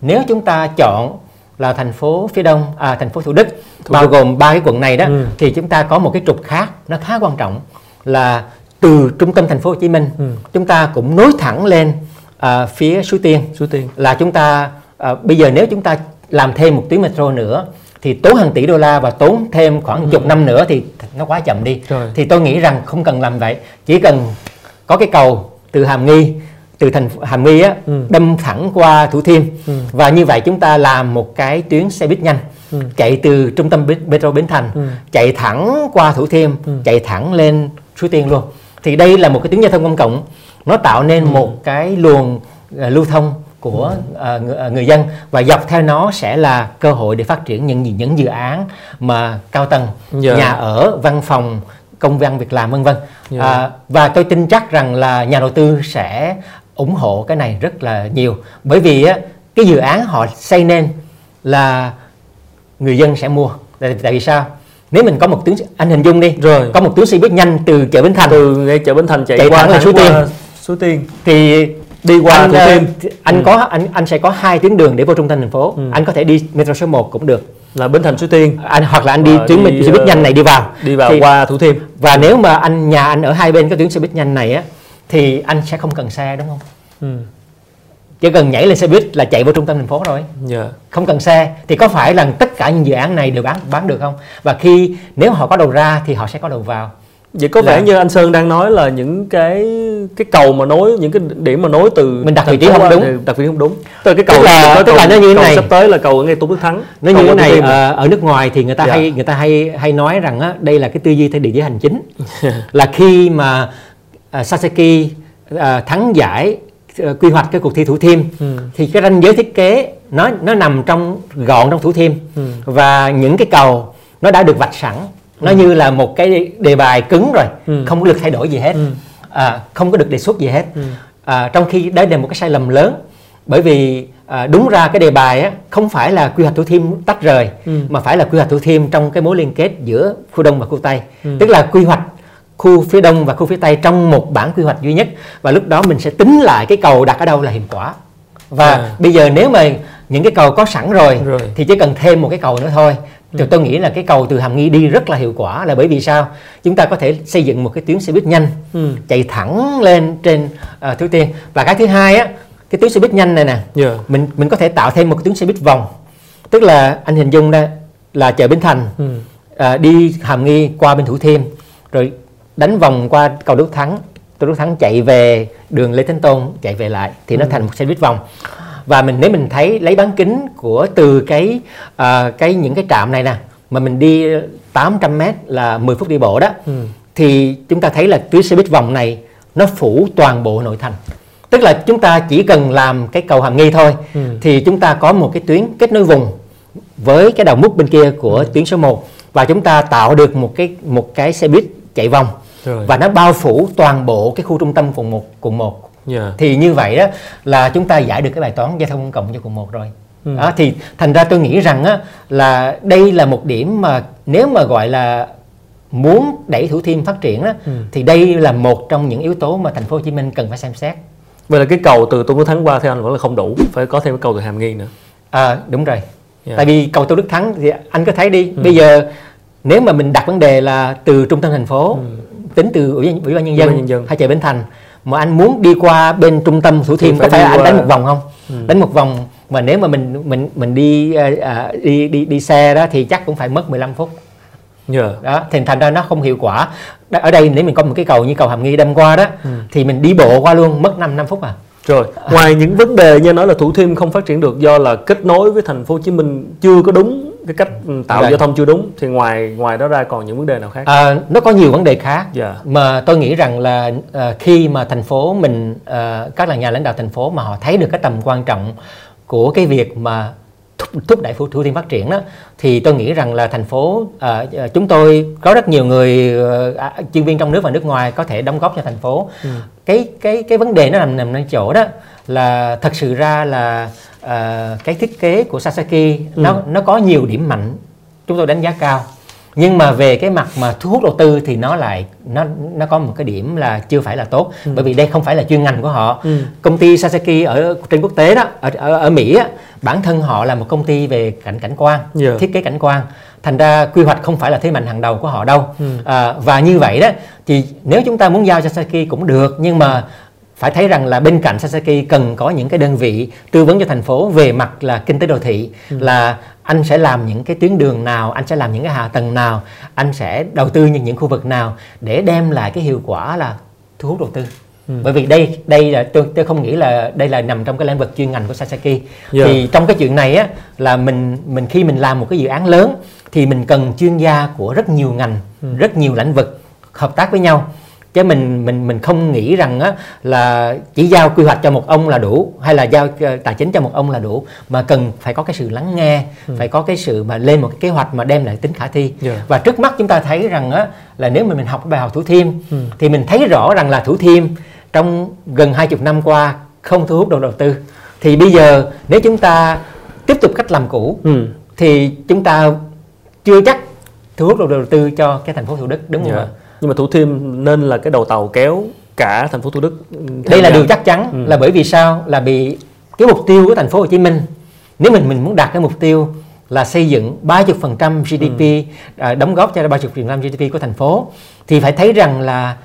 Speaker 2: Nếu chúng ta chọn là thành phố phía đông à, thành phố thủ đức bao gồm ba cái quận này đó
Speaker 1: Ừ.
Speaker 2: thì chúng ta có một cái trục khác nó khá quan trọng là từ trung tâm thành phố Hồ Chí Minh
Speaker 1: Ừ.
Speaker 2: chúng ta cũng nối thẳng lên à, phía Suối Tiên
Speaker 1: Suối Tiên
Speaker 2: là chúng ta à, bây giờ nếu chúng ta làm thêm một tuyến metro nữa thì tốn hàng tỷ đô la và tốn thêm khoảng chục năm nữa thì nó quá chậm đi
Speaker 1: Rồi.
Speaker 2: thì tôi nghĩ rằng không cần làm vậy chỉ cần có cái cầu từ Hàm Nghi từ thành Hàm Nghi á
Speaker 1: Ừ.
Speaker 2: đâm thẳng qua Thủ Thiêm
Speaker 1: Ừ.
Speaker 2: và như vậy chúng ta làm một cái tuyến xe buýt nhanh
Speaker 1: Ừ.
Speaker 2: chạy từ trung tâm metro Bến Thành
Speaker 1: Ừ.
Speaker 2: chạy thẳng qua Thủ Thiêm chạy thẳng lên Suối Tiên luôn thì đây là một cái tuyến giao thông công cộng. Nó tạo
Speaker 1: Ừ.
Speaker 2: nên một cái luồng à, lưu thông của à, người, à, người dân. Và dọc theo nó sẽ là cơ hội để phát triển những những dự án mà cao tầng
Speaker 1: Dạ.
Speaker 2: nhà ở văn phòng công văn việc làm vân vân.
Speaker 1: Dạ.
Speaker 2: à, và tôi tin chắc rằng là nhà đầu tư sẽ ủng hộ cái này rất là nhiều. Bởi vì á, cái dự án họ xây nên là người dân sẽ mua. Tại, tại vì sao nếu mình có một tuyến anh hình dung đi.
Speaker 1: Rồi.
Speaker 2: có một tuyến xe buýt nhanh từ chợ Bến Thành.
Speaker 1: Từ ngay chợ Bến Thành chạy,
Speaker 2: Chạy
Speaker 1: qua
Speaker 2: thẳng lên Suối Tiên.
Speaker 1: Suối Tiên.
Speaker 2: Thì
Speaker 1: đi qua
Speaker 2: anh,
Speaker 1: Thủ
Speaker 2: ờ,
Speaker 1: Thiêm.
Speaker 2: anh
Speaker 1: Ừ.
Speaker 2: có anh anh sẽ có hai tuyến đường để vô trung tâm thành phố. Anh có thể đi metro số 1 cũng được.
Speaker 1: Là Bến Thành Suối Tiên.
Speaker 2: Anh hoặc là anh đi
Speaker 1: Và
Speaker 2: tuyến
Speaker 1: đi,
Speaker 2: xe buýt nhanh này đi vào.
Speaker 1: đi vào
Speaker 2: Thì-
Speaker 1: qua Thủ Thiêm.
Speaker 2: và nếu mà anh nhà anh ở hai bên cái tuyến xe buýt nhanh này á thì anh sẽ không cần xe đúng không?
Speaker 1: Ừ.
Speaker 2: chỉ cần nhảy lên xe buýt là chạy vô trung tâm thành phố rồi.
Speaker 1: Dạ.
Speaker 2: Không cần xe. Thì có phải là tất cả những dự án này đều bán bán được không? Và khi nếu họ có đầu ra thì họ sẽ có đầu vào.
Speaker 1: Vậy có vẻ
Speaker 2: Là-
Speaker 1: như anh Sơn đang nói là những cái cái cầu mà nối những cái điểm mà nối từ
Speaker 2: Mình đặt vị trí không đúng.
Speaker 1: đặt vị trí không đúng. Từ cái cầu
Speaker 2: Tức là- tức là
Speaker 1: cầu-
Speaker 2: nó như thế này.
Speaker 1: sắp tới là cầu ở ngay Tôn Đức Thắng
Speaker 2: nó như thế này ờ, ở nước ngoài thì người ta
Speaker 1: Dạ.
Speaker 2: hay người ta hay hay nói rằng á, đây là cái tư duy theo địa giới hành chính. Là khi mà à, Sasaki à, thắng giải quy hoạch cái cuộc thi Thủ Thiêm
Speaker 1: Ừ.
Speaker 2: thì cái ranh giới thiết kế nó nó nằm trong gọn trong Thủ Thiêm
Speaker 1: Ừ.
Speaker 2: và những cái cầu nó đã được vạch sẵn nó như là một cái đề bài cứng rồi
Speaker 1: Ừ.
Speaker 2: không có được thay đổi gì hết
Speaker 1: Ừ.
Speaker 2: à, không có được đề xuất gì hết
Speaker 1: Ừ.
Speaker 2: à, trong khi đây là một cái sai lầm lớn bởi vì à, đúng ra cái đề bài á, không phải là quy hoạch thủ thiêm tách rời
Speaker 1: Ừ.
Speaker 2: mà phải là quy hoạch thủ thiêm trong cái mối liên kết giữa khu đông và khu tây
Speaker 1: Ừ.
Speaker 2: tức là quy hoạch khu phía đông và khu phía tây trong một bản quy hoạch duy nhất và lúc đó mình sẽ tính lại cái cầu đặt ở đâu là hiệu quả và
Speaker 1: À.
Speaker 2: bây giờ nếu mà những cái cầu có sẵn rồi,
Speaker 1: Rồi.
Speaker 2: thì chỉ cần thêm một cái cầu nữa thôi thì tôi nghĩ là cái cầu từ Hàm Nghi đi rất là hiệu quả là bởi vì sao chúng ta có thể xây dựng một cái tuyến xe buýt nhanh
Speaker 1: Ừ.
Speaker 2: chạy thẳng lên trên uh, Thủ Tiên và cái thứ hai á cái tuyến xe buýt nhanh này nè
Speaker 1: Dạ.
Speaker 2: mình mình có thể tạo thêm một cái tuyến xe buýt vòng tức là anh hình dung đây là chợ Bến Thành
Speaker 1: Ừ.
Speaker 2: à, đi Hàm Nghi qua bên Thủ Thiêm rồi đánh vòng qua cầu Đức Thắng cầu Đức Thắng chạy về đường Lê Thánh Tôn chạy về lại thì nó thành một xe buýt vòng và mình nếu mình thấy lấy bán kính của từ cái à, cái những cái trạm này nè mà mình đi 800 mét là 10 phút đi bộ đó
Speaker 1: Ừ.
Speaker 2: thì chúng ta thấy là tuyến xe buýt vòng này nó phủ toàn bộ nội thành tức là chúng ta chỉ cần làm cái cầu Hàm Nghi thôi
Speaker 1: Ừ.
Speaker 2: thì chúng ta có một cái tuyến kết nối vùng với cái đầu mút bên kia của
Speaker 1: Ừ.
Speaker 2: tuyến số 1 và chúng ta tạo được một cái một cái xe buýt chạy vòng
Speaker 1: Rồi.
Speaker 2: và nó bao phủ toàn bộ cái khu trung tâm quận 1 quận 1 yeah. thì như vậy đó là chúng ta giải được cái bài toán giao thông công cộng cho quận 1 rồi ừ. đó, thì thành ra tôi nghĩ rằng á, là đây là một điểm mà nếu mà gọi là muốn đẩy Thủ Thiêm phát triển đó, ừ. thì đây là một trong những yếu tố mà thành phố Hồ Chí Minh cần phải xem xét.
Speaker 1: Vậy là cái cầu từ Tôn Đức Thắng qua theo anh vẫn là không đủ, phải có thêm cái cầu từ Hàm Nghi nữa.
Speaker 2: À, đúng rồi. Yeah. Tại vì cầu Tôn Đức Thắng thì anh có thấy đi, ừ. bây giờ nếu mà mình đặt vấn đề là từ trung tâm thành phố ừ. Tính từ ủy ủy ban nhân dân, nhân dân hay chợ Bến Thành mà anh muốn đi qua bên trung tâm Thủ Thiêm có phải anh qua... đánh một vòng không? Ừ. Đánh một vòng mà nếu mà mình mình mình đi uh, đi đi đi xe đó thì chắc cũng phải mất 15 phút yeah. đó thì thành ra nó không hiệu quả ở đây nếu mình có một cái cầu như cầu hàm nghi đâm qua đó ừ. thì mình đi bộ qua luôn mất 5 năm phút à
Speaker 1: rồi, ngoài những vấn đề như nói là Thủ Thiêm không phát triển được do là kết nối với thành phố Hồ Chí Minh chưa có đúng cái cách tạo Đấy. giao thông chưa đúng thì ngoài ngoài đó ra còn những vấn đề nào khác?
Speaker 2: À, nó có nhiều vấn đề khác yeah. Dạ. mà tôi nghĩ rằng là uh, khi mà thành phố mình uh, các là nhà lãnh đạo thành phố mà họ thấy được cái tầm quan trọng của cái việc mà thúc đẩy thủ thiêm phát triển đó thì tôi nghĩ rằng là thành phố à, chúng tôi có rất nhiều người à, chuyên viên trong nước và nước ngoài có thể đóng góp cho thành phố ừ. cái cái cái vấn đề nó nằm nằm ở chỗ đó là thật sự ra là à, cái thiết kế của Sasaki ừ. nó nó có nhiều điểm mạnh chúng tôi đánh giá cao nhưng mà về cái mặt mà thu hút đầu tư thì nó lại nó nó có một cái điểm là chưa phải là tốt ừ. bởi vì đây không phải là chuyên ngành của họ ừ. công ty Sasaki ở trên quốc tế đó ở ở, ở Mỹ á, bản thân họ là một công ty về cảnh cảnh quan yeah. Dạ. thiết kế cảnh quan thành ra quy hoạch không phải là thế mạnh hàng đầu của họ đâu ừ. à, và như vậy đó thì nếu chúng ta muốn giao cho Sasaki cũng được nhưng mà phải thấy rằng là bên cạnh Sasaki cần có những cái đơn vị tư vấn cho thành phố về mặt là kinh tế đô thị ừ. là anh sẽ làm những cái tuyến đường nào anh sẽ làm những cái hạ tầng nào anh sẽ đầu tư những những khu vực nào để đem lại cái hiệu quả là thu hút đầu tư Ừ. bởi vì đây đây là tôi tôi không nghĩ là đây là nằm trong cái lĩnh vực chuyên ngành của Sasaki yeah. Thì trong cái chuyện này á là mình mình khi mình làm một cái dự án lớn thì mình cần chuyên gia của rất nhiều ngành ừ. rất nhiều lĩnh vực hợp tác với nhau chứ mình mình mình không nghĩ rằng á là chỉ giao quy hoạch cho một ông là đủ hay là giao ờ, tài chính cho một ông là đủ mà cần phải có cái sự lắng nghe ừ. phải có cái sự mà lên một cái kế hoạch mà đem lại tính khả thi yeah. Dạ. và trước mắt chúng ta thấy rằng á là nếu mà mình học bài học thủ thiêm ừ. thì mình thấy rõ rằng là thủ thiêm trong gần hai chục năm qua không thu hút được đầu tư thì bây giờ nếu chúng ta tiếp tục cách làm cũ ừ. thì chúng ta chưa chắc thu hút được đầu tư cho cái thành phố Thủ Đức đúng không yeah. Dạ. ạ?
Speaker 1: Nhưng mà thủ thiêm nên là cái đầu tàu kéo cả thành phố thủ đức
Speaker 2: đây là điều chắc chắn ừ. là bởi vì sao là bị cái mục tiêu của thành phố hồ chí minh nếu mình mình muốn đạt cái mục tiêu là xây dựng 30% GDP ừ. à, đóng góp cho 30% GDP của thành phố thì phải thấy rằng là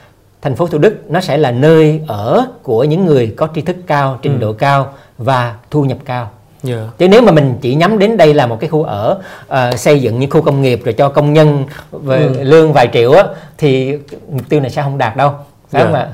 Speaker 2: thành phố Thủ Đức nó sẽ là nơi ở của những người có tri thức cao, trình ừ. độ cao và thu nhập cao. Yeah. Chứ nếu mà mình chỉ nhắm đến đây là một cái khu ở uh, xây dựng những khu công nghiệp rồi cho công nhân về ừ. lương vài triệu á thì mục tiêu này sẽ không đạt đâu phải yeah. không ạ?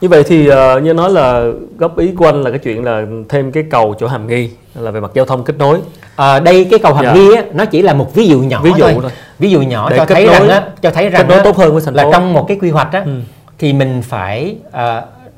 Speaker 1: Như vậy thì uh, như nói là góp ý của anh là cái chuyện là thêm cái cầu chỗ Hàm Nghi là về mặt giao thông kết nối.
Speaker 2: À, đây cái cầu Hàm yeah. Nghi á, nó chỉ là một ví dụ nhỏ ví dụ thôi. thôi. Ví dụ nhỏ Để cho thấy nối, rằng á, cho thấy rằng
Speaker 1: kết nối tốt hơn với thành
Speaker 2: phố. là trong một cái quy hoạch á ừ. thì mình phải uh,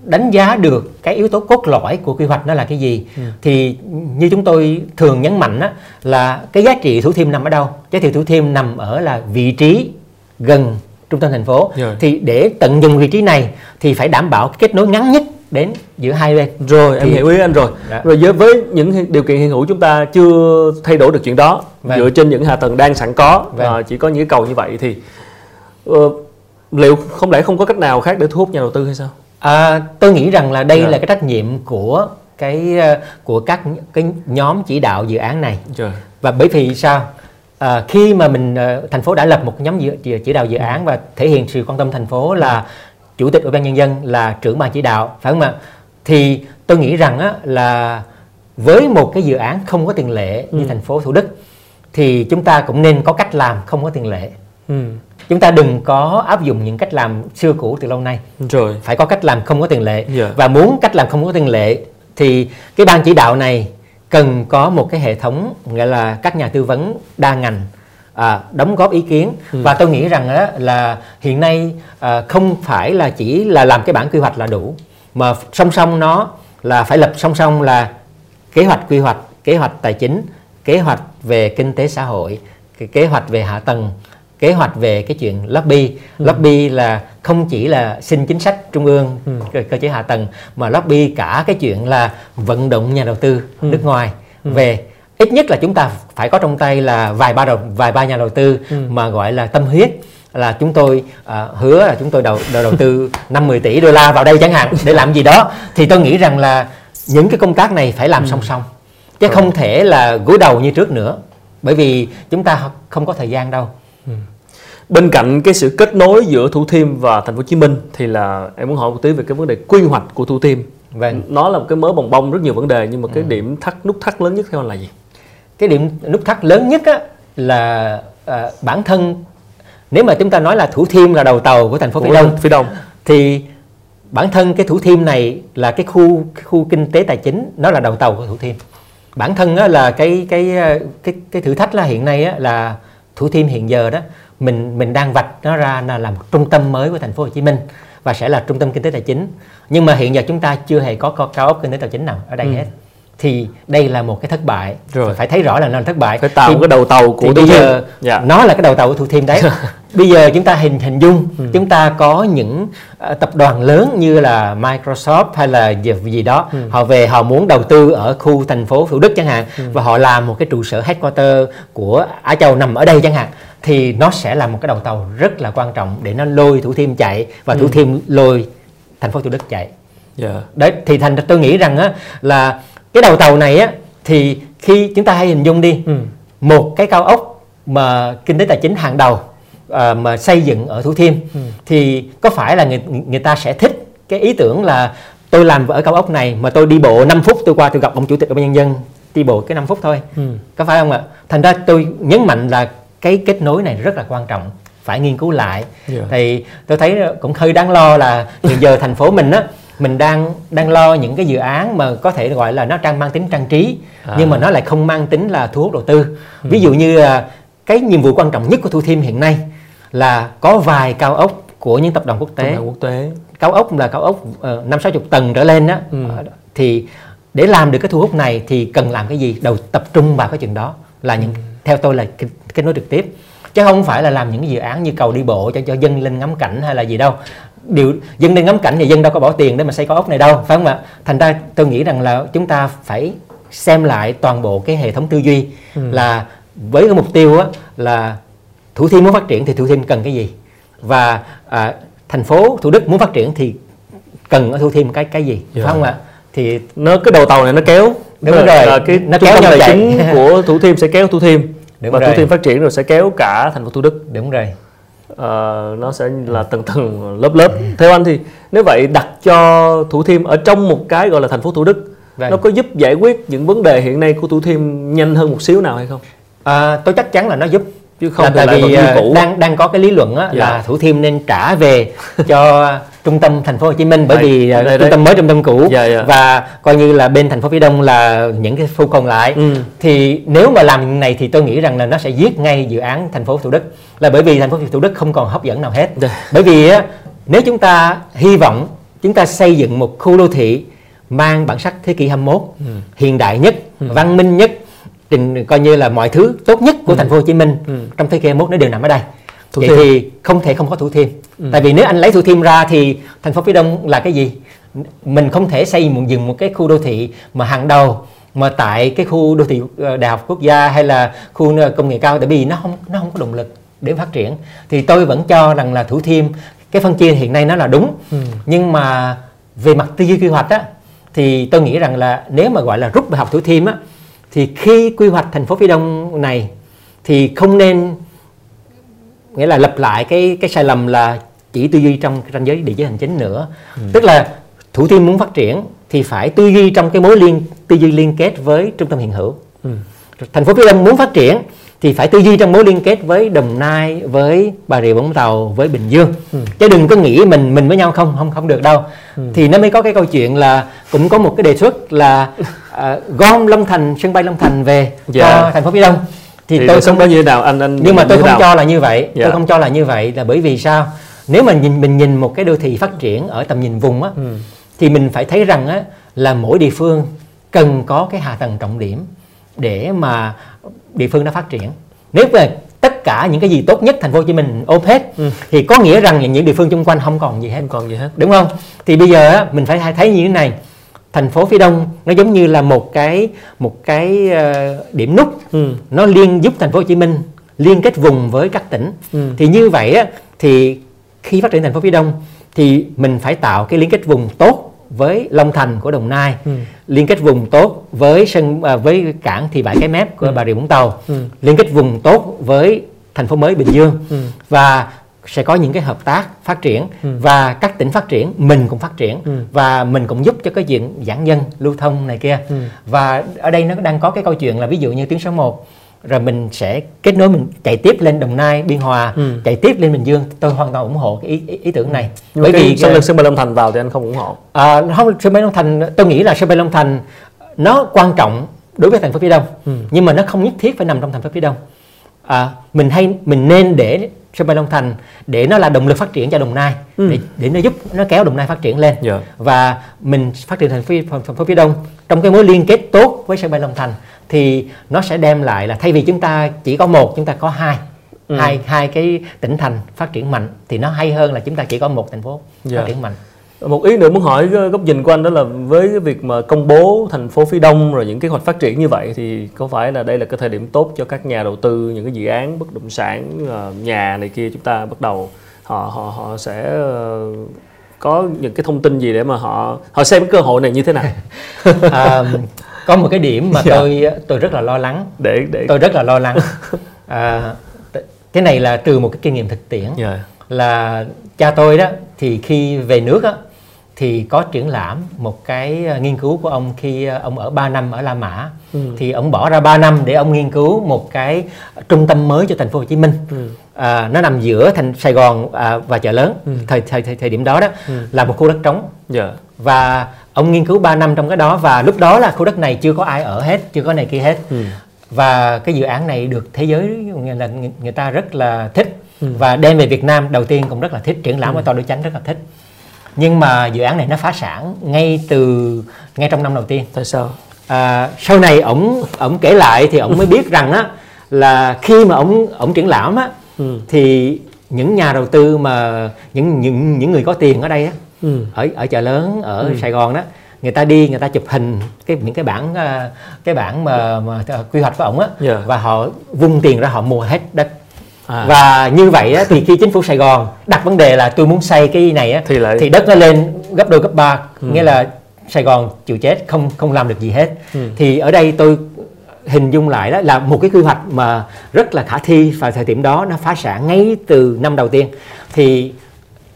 Speaker 2: đánh giá được cái yếu tố cốt lõi của quy hoạch nó là cái gì ừ. thì như chúng tôi thường nhấn mạnh á, là cái giá trị thủ thiêm nằm ở đâu giá trị thủ thiêm nằm ở là vị trí gần trung tâm thành phố Rồi. thì để tận dụng vị trí này thì phải đảm bảo kết nối ngắn nhất đến giữa hai bên
Speaker 1: rồi thì... em hiểu ý anh rồi đó. rồi với, với những điều kiện hiện hữu chúng ta chưa thay đổi được chuyện đó vâng. dựa trên những hạ tầng đang sẵn có vâng. uh, chỉ có những cầu như vậy thì uh, liệu không lẽ không có cách nào khác để thu hút nhà đầu tư hay sao
Speaker 2: À, tôi nghĩ rằng là đây yeah. Dạ. là cái trách nhiệm của cái ờ, của các cái nhóm chỉ đạo dự án này Trời. và bởi vì sao à, khi mà mình ờ, thành phố đã lập một nhóm dự, chỉ đạo dự án và thể hiện sự quan tâm thành phố là chủ tịch ủy ban nhân dân là trưởng ban chỉ đạo phải không ạ thì tôi nghĩ rằng á, là với một cái dự án không có tiền lệ như ừ. thành phố thủ đức thì chúng ta cũng nên có cách làm không có tiền lệ ừ chúng ta đừng có áp dụng những cách làm xưa cũ từ lâu nay rồi phải có cách làm không có tiền lệ yeah. Dạ. và muốn cách làm không có tiền lệ thì cái ban chỉ đạo này cần có một cái hệ thống gọi là các nhà tư vấn đa ngành à, đóng góp ý kiến ừ. và tôi nghĩ rằng đó là hiện nay à, không phải là chỉ là làm cái bản quy hoạch là đủ mà song song nó là phải lập song song là kế hoạch quy hoạch kế hoạch tài chính kế hoạch về kinh tế xã hội kế hoạch về hạ tầng kế hoạch về cái chuyện lobby ừ. lobby là không chỉ là xin chính sách trung ương ừ. cơ, cơ chế hạ tầng mà lobby cả cái chuyện là vận động nhà đầu tư ừ. nước ngoài ừ. về ít nhất là chúng ta phải có trong tay là vài ba đầu vài ba nhà đầu tư ừ. mà gọi là tâm huyết là chúng tôi uh, hứa là chúng tôi đầu đầu, đầu tư 50 tỷ đô la vào đây chẳng hạn để làm gì đó thì tôi nghĩ rằng là những cái công tác này phải làm ừ. song song chứ không thể là gối đầu như trước nữa bởi vì chúng ta không có thời gian đâu ừ.
Speaker 1: Bên cạnh cái sự kết nối giữa Thủ Thiêm và Thành phố Hồ Chí Minh thì là em muốn hỏi một tí về cái vấn đề quy hoạch của Thủ Thiêm vâng. nó là một cái mớ bồng bông rất nhiều vấn đề nhưng mà cái ừ. điểm thắt nút thắt lớn nhất theo anh là gì
Speaker 2: cái điểm nút thắt lớn nhất á, là à, bản thân nếu mà chúng ta nói là Thủ Thiêm là đầu tàu của thành phố Phía Đông,
Speaker 1: Phía Đông
Speaker 2: thì bản thân cái Thủ Thiêm này là cái khu cái khu kinh tế tài chính nó là đầu tàu của Thủ Thiêm bản thân á, là cái cái cái cái thử thách là hiện nay á, là Thủ Thiêm hiện giờ đó mình mình đang vạch nó ra là làm một trung tâm mới của thành phố Hồ Chí Minh và sẽ là trung tâm kinh tế tài chính. Nhưng mà hiện giờ chúng ta chưa hề có, cao ốc kinh tế tài chính nào ở đây ừ. hết. Thì đây là một cái thất bại. Rồi. Phải thấy rõ là nó là thất bại.
Speaker 1: Phải tạo
Speaker 2: thì,
Speaker 1: cái đầu tàu của
Speaker 2: bây giờ dạ. nó là cái đầu tàu của thủ thiêm đấy bây giờ chúng ta hình hình dung ừ. chúng ta có những uh, tập đoàn lớn như là Microsoft hay là gì, gì đó ừ. họ về họ muốn đầu tư ở khu thành phố Thủ Đức chẳng hạn ừ. và họ làm một cái trụ sở headquarter của Á Châu nằm ở đây chẳng hạn thì nó sẽ là một cái đầu tàu rất là quan trọng để nó lôi thủ thiêm chạy và ừ. thủ thiêm lôi thành phố Thủ Đức chạy yeah. Dạ. đấy thì thành tôi nghĩ rằng á là cái đầu tàu này á thì khi chúng ta hãy hình dung đi ừ. một cái cao ốc mà kinh tế tài chính hàng đầu à, mà xây dựng ở Thủ Thiêm ừ. thì có phải là người người ta sẽ thích cái ý tưởng là tôi làm ở cao ốc này mà tôi đi bộ 5 phút tôi qua tôi gặp ông chủ tịch ủy ban nhân dân đi bộ cái 5 phút thôi ừ. có phải không ạ thành ra tôi nhấn mạnh là cái kết nối này rất là quan trọng phải nghiên cứu lại yeah. Dạ. thì tôi thấy cũng hơi đáng lo là hiện giờ thành phố mình á mình đang đang lo những cái dự án mà có thể gọi là nó đang mang tính trang trí à. nhưng mà nó lại không mang tính là thu hút đầu tư ừ. ví dụ như là cái nhiệm vụ quan trọng nhất của Thủ Thiêm hiện nay là có vài cao ốc của những tập đoàn quốc tế,
Speaker 1: quốc tế.
Speaker 2: cao ốc là cao ốc ờ, năm sáu chục tầng trở lên đó ừ. Ờ, thì để làm được cái thu hút này thì cần làm cái gì đầu tập trung vào cái chuyện đó là những ừ. theo tôi là kết nối trực tiếp chứ không phải là làm những dự án như cầu đi bộ cho cho dân lên ngắm cảnh hay là gì đâu điều dân lên ngắm cảnh thì dân đâu có bỏ tiền để mà xây cao ốc này đâu phải không ạ thành ra tôi nghĩ rằng là chúng ta phải xem lại toàn bộ cái hệ thống tư duy ừ. là với cái mục tiêu á, là thủ thiêm muốn phát triển thì thủ thiêm cần cái gì? Và à, thành phố thủ đức muốn phát triển thì cần ở thủ thiêm cái cái gì? Yeah. phải không ạ?
Speaker 1: Thì nó cái đầu tàu này nó kéo.
Speaker 2: Đúng rồi. Là
Speaker 1: cái nó kéo nhau tài chính của thủ thiêm sẽ kéo thủ thiêm. Đúng và rồi. thủ thiêm phát triển rồi sẽ kéo cả thành phố thủ đức.
Speaker 2: Đúng rồi.
Speaker 1: Uh, nó sẽ là tầng tầng lớp lớp. Theo anh thì nếu vậy đặt cho thủ thiêm ở trong một cái gọi là thành phố thủ đức Vâng. nó có giúp giải quyết những vấn đề hiện nay của thủ thiêm nhanh hơn một xíu nào hay không?
Speaker 2: À, tôi chắc chắn là nó giúp chứ không là tại vì ờ, đang đang có cái lý luận á, dạ. là thủ thiêm nên trả về cho trung tâm thành phố Hồ Chí Minh bởi đây, vì đây, trung đây. tâm mới trung tâm cũ dạ, dạ. và coi như là bên thành phố phía đông là những cái khu còn lại ừ. thì nếu mà làm này thì tôi nghĩ rằng là nó sẽ giết ngay dự án thành phố Thủ Đức là bởi vì thành phố Thủ Đức không còn hấp dẫn nào hết dạ. bởi vì á, nếu chúng ta hy vọng chúng ta xây dựng một khu đô thị mang bản sắc thế kỷ 21 ừ. hiện đại nhất ừ. văn minh nhất trình coi như là mọi thứ tốt nhất của ừ. thành phố Hồ Chí Minh ừ. trong thế kỷ 21 nó đều nằm ở đây Thủ vậy Thiêm. thì không thể không có Thủ Thiêm ừ. tại vì nếu anh lấy Thủ Thiêm ra thì thành phố phía Đông là cái gì mình không thể xây một dừng một cái khu đô thị mà hàng đầu mà tại cái khu đô thị ờ, đại học quốc gia hay là khu ờ, công nghệ cao tại vì nó không nó không có động lực để phát triển thì tôi vẫn cho rằng là Thủ Thiêm cái phân chia hiện nay nó là đúng ừ. nhưng mà về mặt tư duy quy hoạch á thì tôi nghĩ rằng là nếu mà gọi là rút bài học Thủ Thiêm á thì khi quy hoạch thành phố phía đông này thì không nên nghĩa là lập lại cái cái sai lầm là chỉ tư duy trong ranh giới địa giới hành chính nữa ừ. tức là thủ thiêm muốn phát triển thì phải tư duy trong cái mối liên tư duy liên kết với trung tâm hiện hữu ừ. thành phố phía đông muốn phát triển thì phải tư duy trong mối liên kết với đồng nai với bà rịa vũng tàu với bình dương ừ. chứ đừng có nghĩ mình mình với nhau không không không được đâu ừ. thì nó mới có cái câu chuyện là cũng có một cái đề xuất là uh, gom long thành sân bay long thành về dạ. cho thành phố phía đông
Speaker 1: thì, thì tôi không có như nào anh anh
Speaker 2: nhưng mà tôi không nào? cho là như vậy dạ. tôi không cho là như vậy là bởi vì sao nếu mà nhìn mình nhìn một cái đô thị phát triển ở tầm nhìn vùng á ừ. thì mình phải thấy rằng á là mỗi địa phương cần có cái hạ tầng trọng điểm để mà địa phương nó phát triển nếu về tất cả những cái gì tốt nhất thành phố Hồ Chí Minh ôm hết ừ. thì có nghĩa rằng những địa phương xung quanh không còn gì hết
Speaker 1: không còn gì hết
Speaker 2: đúng không thì bây giờ á, mình phải thấy như thế này thành phố phía đông nó giống như là một cái một cái uh, điểm nút ừ. nó liên giúp thành phố Hồ Chí Minh liên kết vùng với các tỉnh ừ. thì như vậy á, thì khi phát triển thành phố phía đông thì mình phải tạo cái liên kết vùng tốt với Long Thành của Đồng Nai, ừ. liên kết vùng tốt với sân à, với cảng thị bãi cái mép của ừ. Bà Rịa Vũng Tàu, ừ. liên kết vùng tốt với thành phố mới Bình Dương ừ. và sẽ có những cái hợp tác phát triển ừ. và các tỉnh phát triển mình cũng phát triển ừ. và mình cũng giúp cho cái chuyện giãn dân lưu thông này kia ừ. và ở đây nó đang có cái câu chuyện là ví dụ như tuyến số 1 rồi mình sẽ kết nối mình chạy tiếp lên Đồng Nai, Biên Hòa, ừ. chạy tiếp lên Bình Dương. Tôi hoàn toàn ủng hộ cái ý, ý, ý tưởng này.
Speaker 1: Nhưng Bởi vì sân sân bay Long Thành vào thì anh không ủng hộ.
Speaker 2: À, không sân bay Long Thành tôi nghĩ là sân bay Long Thành nó quan trọng đối với thành phố phía Đông, ừ. nhưng mà nó không nhất thiết phải nằm trong thành phố phía Đông. À, mình hay mình nên để sân bay Long Thành để nó là động lực phát triển cho Đồng Nai ừ. để để nó giúp nó kéo Đồng Nai phát triển lên yeah. Dạ. và mình phát triển thành phố, thành phố phía Đông trong cái mối liên kết tốt với sân bay Long Thành thì nó sẽ đem lại là thay vì chúng ta chỉ có một chúng ta có hai ừ. hai hai cái tỉnh thành phát triển mạnh thì nó hay hơn là chúng ta chỉ có một thành phố yeah. phát dạ. triển mạnh
Speaker 1: một ý nữa muốn hỏi góc nhìn của anh đó là với cái việc mà công bố thành phố phía đông rồi những kế hoạch phát triển như vậy thì có phải là đây là cái thời điểm tốt cho các nhà đầu tư những cái dự án bất động sản nhà này kia chúng ta bắt đầu họ họ họ sẽ ờ, có những cái thông tin gì để mà họ họ xem cái cơ hội này như thế nào
Speaker 2: à, có một cái điểm mà dạ. tôi tôi rất là lo lắng để để tôi rất là lo lắng à, cái này là từ một cái kinh nghiệm thực tiễn yeah. Dạ. là cha tôi đó thì khi về nước á thì có triển lãm một cái ờ, nghiên cứu của ông khi ờ, ông ở 3 năm ở La Mã ừ. thì ông bỏ ra 3 năm để ông nghiên cứu một cái trung tâm mới cho thành phố Hồ Chí Minh ừ. à, nó nằm giữa thành Sài Gòn à, và chợ lớn ừ. thời, thời thời thời điểm đó đó ừ. là một khu đất trống yeah. Dạ. và ông nghiên cứu 3 năm trong cái đó và lúc đó là khu đất này chưa có ai ở hết chưa có này kia hết ừ. và cái dự án này được thế giới là người ta rất là thích ừ. và đem về Việt Nam đầu tiên cũng rất là thích triển lãm ừ. ở tòa đối chánh rất là thích nhưng mà dự án này nó phá sản ngay từ ngay trong năm đầu tiên
Speaker 1: tại sao
Speaker 2: à, sau này ổng ổng kể lại thì ổng mới biết rằng á là khi mà ổng ổng triển lãm á ừ. thì những nhà đầu tư mà những những những người có tiền ở đây á ừ. ở ở chợ lớn ở ừ. Sài Gòn đó người ta đi người ta chụp hình cái những cái bản à, cái bản mà, mà quy hoạch của ổng á yeah. Dạ. và họ vung tiền ra họ mua hết đất À. và như vậy á, thì khi chính phủ Sài Gòn đặt vấn đề là tôi muốn xây cái này á, thì, lại... thì đất nó lên gấp đôi gấp ba ừ. nghĩa là Sài Gòn chịu chết không không làm được gì hết ừ. thì ở đây tôi hình dung lại đó là một cái quy hoạch mà rất là khả thi vào thời điểm đó nó phá sản ngay từ năm đầu tiên thì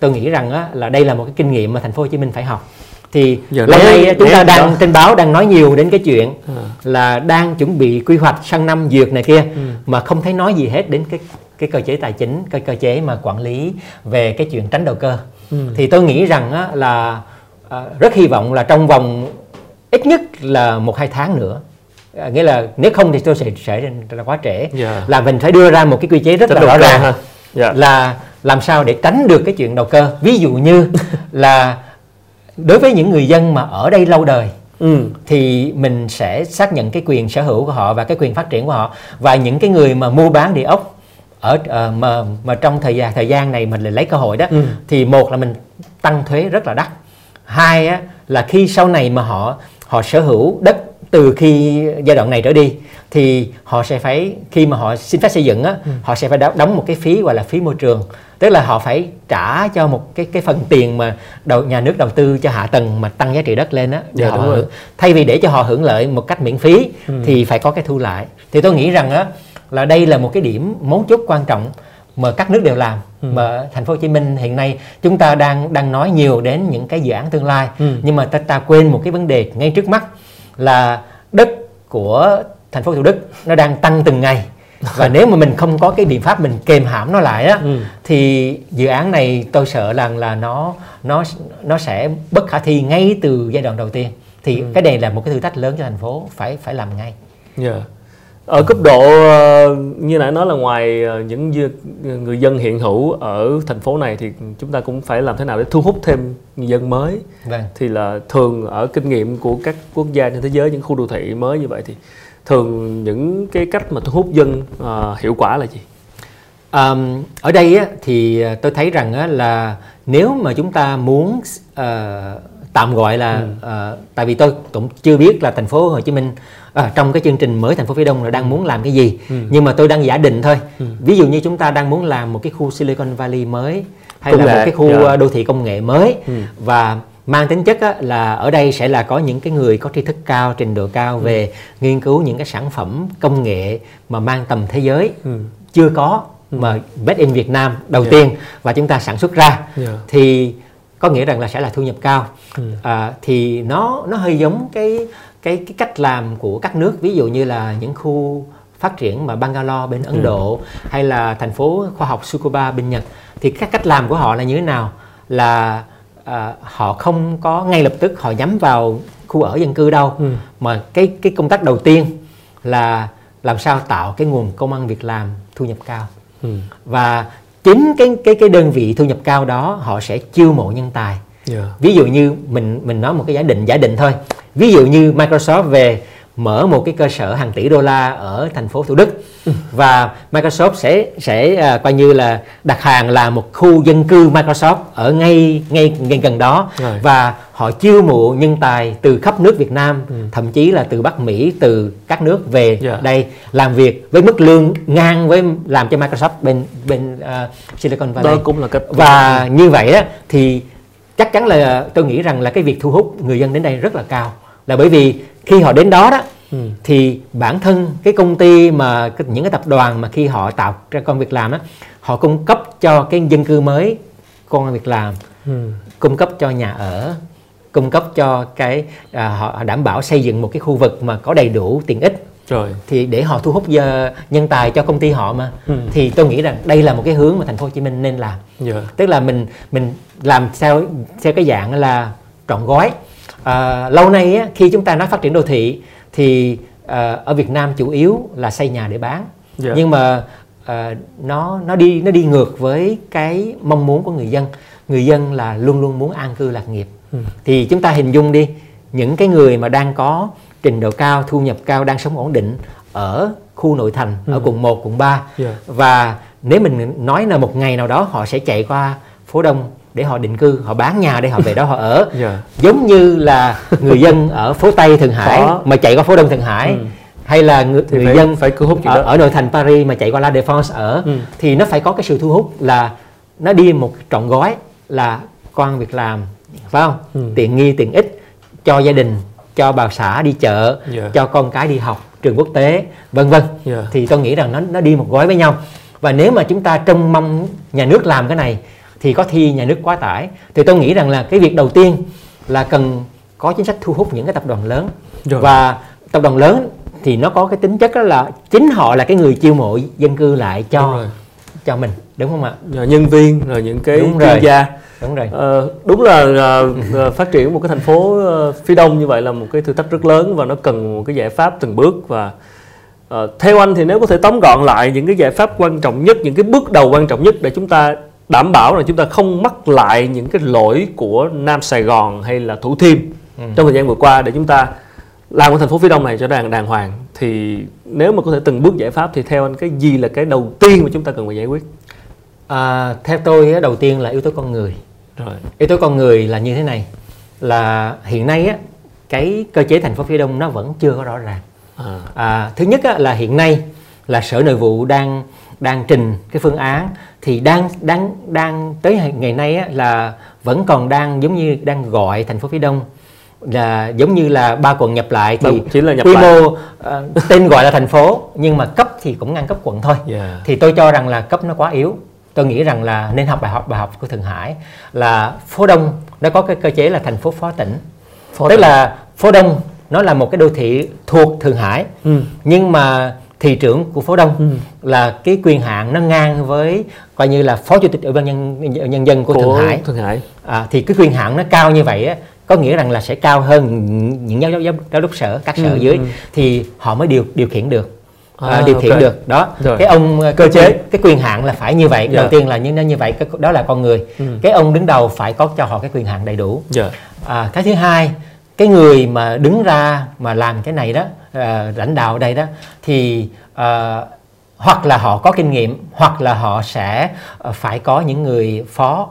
Speaker 2: tôi nghĩ rằng á, là đây là một cái kinh nghiệm mà thành phố Hồ Chí Minh phải học thì Giờ lâu nay chúng ta đang đó. trên báo đang nói nhiều đến cái chuyện à. là đang chuẩn bị quy hoạch sang năm duyệt này kia ừ. mà không thấy nói gì hết đến cái cái cơ chế tài chính cái cơ chế mà quản lý về cái chuyện tránh đầu cơ ừ. thì tôi nghĩ rằng á, là à, rất hy vọng là trong vòng ít nhất là một hai tháng nữa à, nghĩa là nếu không thì tôi sẽ sẽ là quá trễ yeah. Dạ. là mình phải đưa ra một cái quy chế rất Tránh là rõ ràng yeah. Dạ. là làm sao để tránh được cái chuyện đầu cơ ví dụ như là đối với những người dân mà ở đây lâu đời Ừ. thì mình sẽ xác nhận cái quyền sở hữu của họ và cái quyền phát triển của họ và những cái người mà mua bán địa ốc ở uh, mà mà trong thời gian thời gian này mình lại lấy cơ hội đó ừ. thì một là mình tăng thuế rất là đắt hai á, là khi sau này mà họ họ sở hữu đất từ khi giai đoạn này trở đi thì họ sẽ phải khi mà họ xin phép xây dựng á ừ. họ sẽ phải đóng một cái phí gọi là phí môi trường tức là họ phải trả cho một cái cái phần tiền mà đầu nhà nước đầu tư cho hạ tầng mà tăng giá trị đất lên á dạ, họ thay vì để cho họ hưởng lợi một cách miễn phí ừ. thì phải có cái thu lại thì tôi nghĩ rằng á là đây là một cái điểm mấu chốt quan trọng mà các nước đều làm ừ. mà thành phố Hồ Chí Minh hiện nay chúng ta đang đang nói nhiều đến những cái dự án tương lai ừ. nhưng mà ta ta quên một cái vấn đề ngay trước mắt là đất của thành phố Thủ Đức nó đang tăng từng ngày và nếu mà mình không có cái biện pháp mình kềm hãm nó lại á ừ. thì dự án này tôi sợ rằng là nó nó nó sẽ bất khả thi ngay từ giai đoạn đầu tiên thì ừ. cái này là một cái thử thách lớn cho thành phố phải phải làm ngay.
Speaker 1: Yeah. Ở cấp độ ờ, như nãy nói là ngoài ờ, những người dân hiện hữu ở thành phố này thì chúng ta cũng phải làm thế nào để thu hút thêm người dân mới vâng. thì là thường ở kinh nghiệm của các quốc gia trên thế giới những khu đô thị mới như vậy thì thường những cái cách mà thu hút dân uh, hiệu quả là gì
Speaker 2: Um, ở đây á, thì tôi thấy rằng á, là nếu mà chúng ta muốn uh, tạm gọi là ừ. uh, tại vì tôi cũng chưa biết là thành phố Hồ Chí Minh uh, trong cái chương trình mới thành phố phía Đông là đang muốn làm cái gì ừ. nhưng mà tôi đang giả định thôi ừ. ví dụ như chúng ta đang muốn làm một cái khu Silicon Valley mới hay công là nghệ. một cái khu yeah. Dạ. đô thị công nghệ mới ừ. và mang tính chất á, là ở đây sẽ là có những cái người có tri thức cao trình độ cao ừ. về nghiên cứu những cái sản phẩm công nghệ mà mang tầm thế giới ừ. chưa có ừ. mà made in Việt Nam đầu yeah. Dạ. tiên và chúng ta sản xuất ra yeah. Dạ. thì có nghĩa rằng là sẽ là thu nhập cao ừ. à, thì nó nó hơi giống cái cái cái cách làm của các nước ví dụ như là những khu phát triển mà Bangalore bên Ấn ừ. Độ hay là thành phố khoa học Tsukuba bên Nhật thì các cách làm của họ là như thế nào là à, họ không có ngay lập tức họ nhắm vào khu ở dân cư đâu ừ. mà cái cái công tác đầu tiên là làm sao tạo cái nguồn công ăn việc làm thu nhập cao ừ. và chính cái cái cái đơn vị thu nhập cao đó họ sẽ chiêu mộ nhân tài yeah. ví dụ như mình mình nói một cái giả định giả định thôi ví dụ như Microsoft về mở một cái cơ sở hàng tỷ đô la ở thành phố Thủ Đức và Microsoft sẽ sẽ à, coi như là đặt hàng là một khu dân cư Microsoft ở ngay ngay ngay gần đó Rồi. và họ chiêu mộ nhân tài từ khắp nước Việt Nam ừ. thậm chí là từ Bắc Mỹ từ các nước về yeah. Dạ. đây làm việc với mức lương ngang với làm cho Microsoft bên bên uh, Silicon Valley
Speaker 1: đó cũng là cách
Speaker 2: và như vậy đó thì chắc chắn là tôi nghĩ rằng là cái việc thu hút người dân đến đây rất là cao là bởi vì khi họ đến đó đó ừ. thì bản thân cái công ty mà những cái tập đoàn mà khi họ tạo ra công việc làm đó họ cung cấp cho cái dân cư mới công việc làm ừ. cung cấp cho nhà ở cung cấp cho cái à, họ đảm bảo xây dựng một cái khu vực mà có đầy đủ tiện ích rồi thì để họ thu hút giờ, nhân tài cho công ty họ mà ừ. thì tôi nghĩ rằng đây là một cái hướng mà thành phố Hồ Chí Minh nên làm yeah. Dạ. tức là mình mình làm theo theo cái dạng là trọn gói à, lâu nay á, khi chúng ta nói phát triển đô thị thì à, ở Việt Nam chủ yếu là xây nhà để bán yeah. Dạ. nhưng mà à, nó nó đi nó đi ngược với cái mong muốn của người dân người dân là luôn luôn muốn an cư lạc nghiệp ừ. thì chúng ta hình dung đi những cái người mà đang có trình độ cao thu nhập cao đang sống ổn định ở khu nội thành ừ. ở quận 1, quận 3 yeah. Dạ. và nếu mình nói là một ngày nào đó họ sẽ chạy qua phố Đông để họ định cư họ bán nhà để họ về đó họ ở yeah. Dạ. giống như là người dân ở phố Tây Thượng Hải Khó. mà chạy qua phố Đông Thượng Hải ừ. hay là người, người phải, dân phải hút ở, ở nội thành Paris mà chạy qua La Défense ở ừ. thì nó phải có cái sự thu hút là nó đi một trọn gói là quan việc làm phải không ừ. tiện nghi tiện ích cho gia đình cho bà xã đi chợ yeah. Dạ. cho con cái đi học trường quốc tế vân vân yeah. Dạ. thì tôi nghĩ rằng nó nó đi một gói với nhau và nếu mà chúng ta trông mong nhà nước làm cái này thì có thi nhà nước quá tải thì tôi nghĩ rằng là cái việc đầu tiên là cần có chính sách thu hút những cái tập đoàn lớn Rồi. và tập đoàn lớn thì nó có cái tính chất đó là chính họ là cái người chiêu mộ dân cư lại cho cho mình đúng không ạ?
Speaker 1: Rồi nhân viên rồi những cái chuyên gia
Speaker 2: đúng rồi
Speaker 1: ờ, đúng là uh, phát triển một cái thành phố uh, phía đông như vậy là một cái thử thách rất lớn và nó cần một cái giải pháp từng bước và uh, theo anh thì nếu có thể tóm gọn lại những cái giải pháp quan trọng nhất những cái bước đầu quan trọng nhất để chúng ta đảm bảo là chúng ta không mắc lại những cái lỗi của Nam Sài Gòn hay là Thủ Thiêm ừ. trong thời gian vừa qua để chúng ta làm cái thành phố phía đông này cho đàng đàng hoàng thì nếu mà có thể từng bước giải pháp thì theo anh cái gì là cái đầu tiên mà chúng ta cần phải giải quyết
Speaker 2: à, theo tôi đầu tiên là yếu tố con người rồi. yếu tố con người là như thế này là hiện nay á cái cơ chế thành phố phía đông nó vẫn chưa có rõ ràng à. À, thứ nhất á, là hiện nay là sở nội vụ đang đang trình cái phương án thì đang đang đang tới ngày nay á, là vẫn còn đang giống như đang gọi thành phố phía đông là giống như là ba quận nhập lại thì Đúng, chỉ là nhập quy mô uh, tên gọi là thành phố nhưng mà cấp thì cũng ngang cấp quận thôi yeah. thì tôi cho rằng là cấp nó quá yếu tôi nghĩ rằng là nên học bài học bài học của Thượng Hải là phố Đông nó có cái cơ chế là thành phố phó tỉnh phó tức tỉnh. là phố Đông nó là một cái đô thị thuộc Thượng Hải ừ. nhưng mà thị trưởng của phố Đông ừ. là cái quyền hạn nó ngang với coi như là phó chủ tịch ủy ban nhân nhân dân của, của Thượng Hải.
Speaker 1: Thượng Hải.
Speaker 2: À, thì cái quyền hạn nó cao như vậy á, có nghĩa rằng là sẽ cao hơn những giáo giáo giáo đốc sở các sở ừ, dưới ừ. thì họ mới điều điều khiển được à, à, điều khiển okay. được đó Rồi. cái ông cơ cái chế cái quyền hạn là phải như vậy yeah. đầu dạ. tiên là như như vậy cái, đó là con người ừ. cái ông đứng đầu phải có cho họ cái quyền hạn đầy đủ yeah. Dạ. à, cái thứ hai cái người mà đứng ra mà làm cái này đó à, lãnh đạo ở đây đó thì à, hoặc là họ có kinh nghiệm hoặc là họ sẽ ờ, phải có những người phó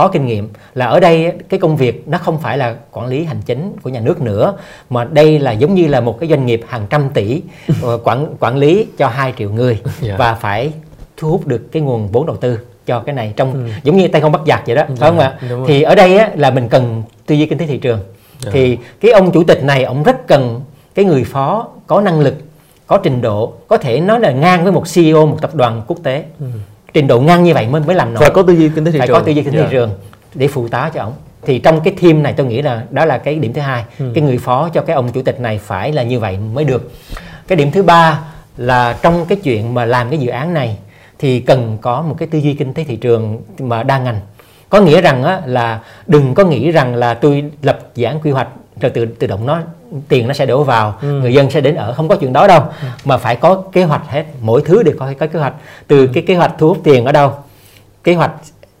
Speaker 2: có kinh nghiệm là ở đây cái công việc nó không phải là quản lý hành chính của nhà nước nữa mà đây là giống như là một cái doanh nghiệp hàng trăm tỷ ờ, quản quản lý cho 2 triệu người
Speaker 1: Dạ.
Speaker 2: yeah. và phải thu hút được cái nguồn vốn đầu tư cho cái này trong ừ. giống như tay không bắt giặc vậy đó phải không ạ
Speaker 1: rồi.
Speaker 2: thì ở đây á, là mình cần tư duy kinh tế thị trường
Speaker 1: Dạ.
Speaker 2: thì cái ông chủ tịch này ông rất cần cái người phó có năng lực có trình độ có thể nói là ngang với một CEO một tập đoàn quốc tế trình độ ngang như vậy mới mới làm nổi.
Speaker 1: Phải có tư duy kinh tế thị
Speaker 2: phải
Speaker 1: trường.
Speaker 2: có tư duy kinh tế
Speaker 1: Dạ.
Speaker 2: thị trường để phụ tá cho ông. Thì trong cái team này tôi nghĩ là đó là cái điểm thứ hai.
Speaker 1: Ừ.
Speaker 2: cái người phó cho cái ông chủ tịch này phải là như vậy mới được. Cái điểm thứ ba là trong cái chuyện mà làm cái dự án này thì cần có một cái tư duy kinh tế thị trường mà đa ngành. Có nghĩa rằng á, là đừng có nghĩ rằng là tôi lập dự án quy hoạch rồi tự tự động nó tiền nó sẽ đổ vào
Speaker 1: Ừ.
Speaker 2: người dân sẽ đến ở không có chuyện đó đâu mà phải có kế hoạch hết mỗi thứ đều có có kế hoạch từ cái kế hoạch thu hút tiền ở đâu kế hoạch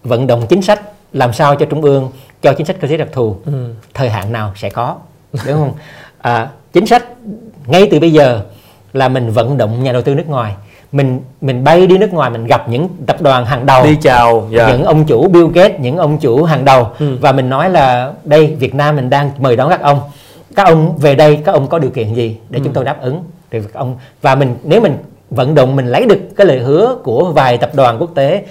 Speaker 2: vận động chính sách làm sao cho trung ương cho chính sách cơ chế đặc thù
Speaker 1: Ừ.
Speaker 2: thời hạn nào sẽ có đúng không à, chính sách ngay từ bây giờ là mình vận động nhà đầu tư nước ngoài mình mình bay đi nước ngoài mình gặp những tập đoàn hàng đầu
Speaker 1: đi chào dạ.
Speaker 2: những ông chủ Bill Gates những ông chủ hàng đầu
Speaker 1: Ừ.
Speaker 2: và mình nói là đây Việt Nam mình đang mời đón các ông các ông về đây các ông có điều kiện gì để
Speaker 1: Ừ.
Speaker 2: chúng tôi đáp ứng các ông và mình nếu mình vận động mình lấy được cái lời hứa của vài tập đoàn quốc tế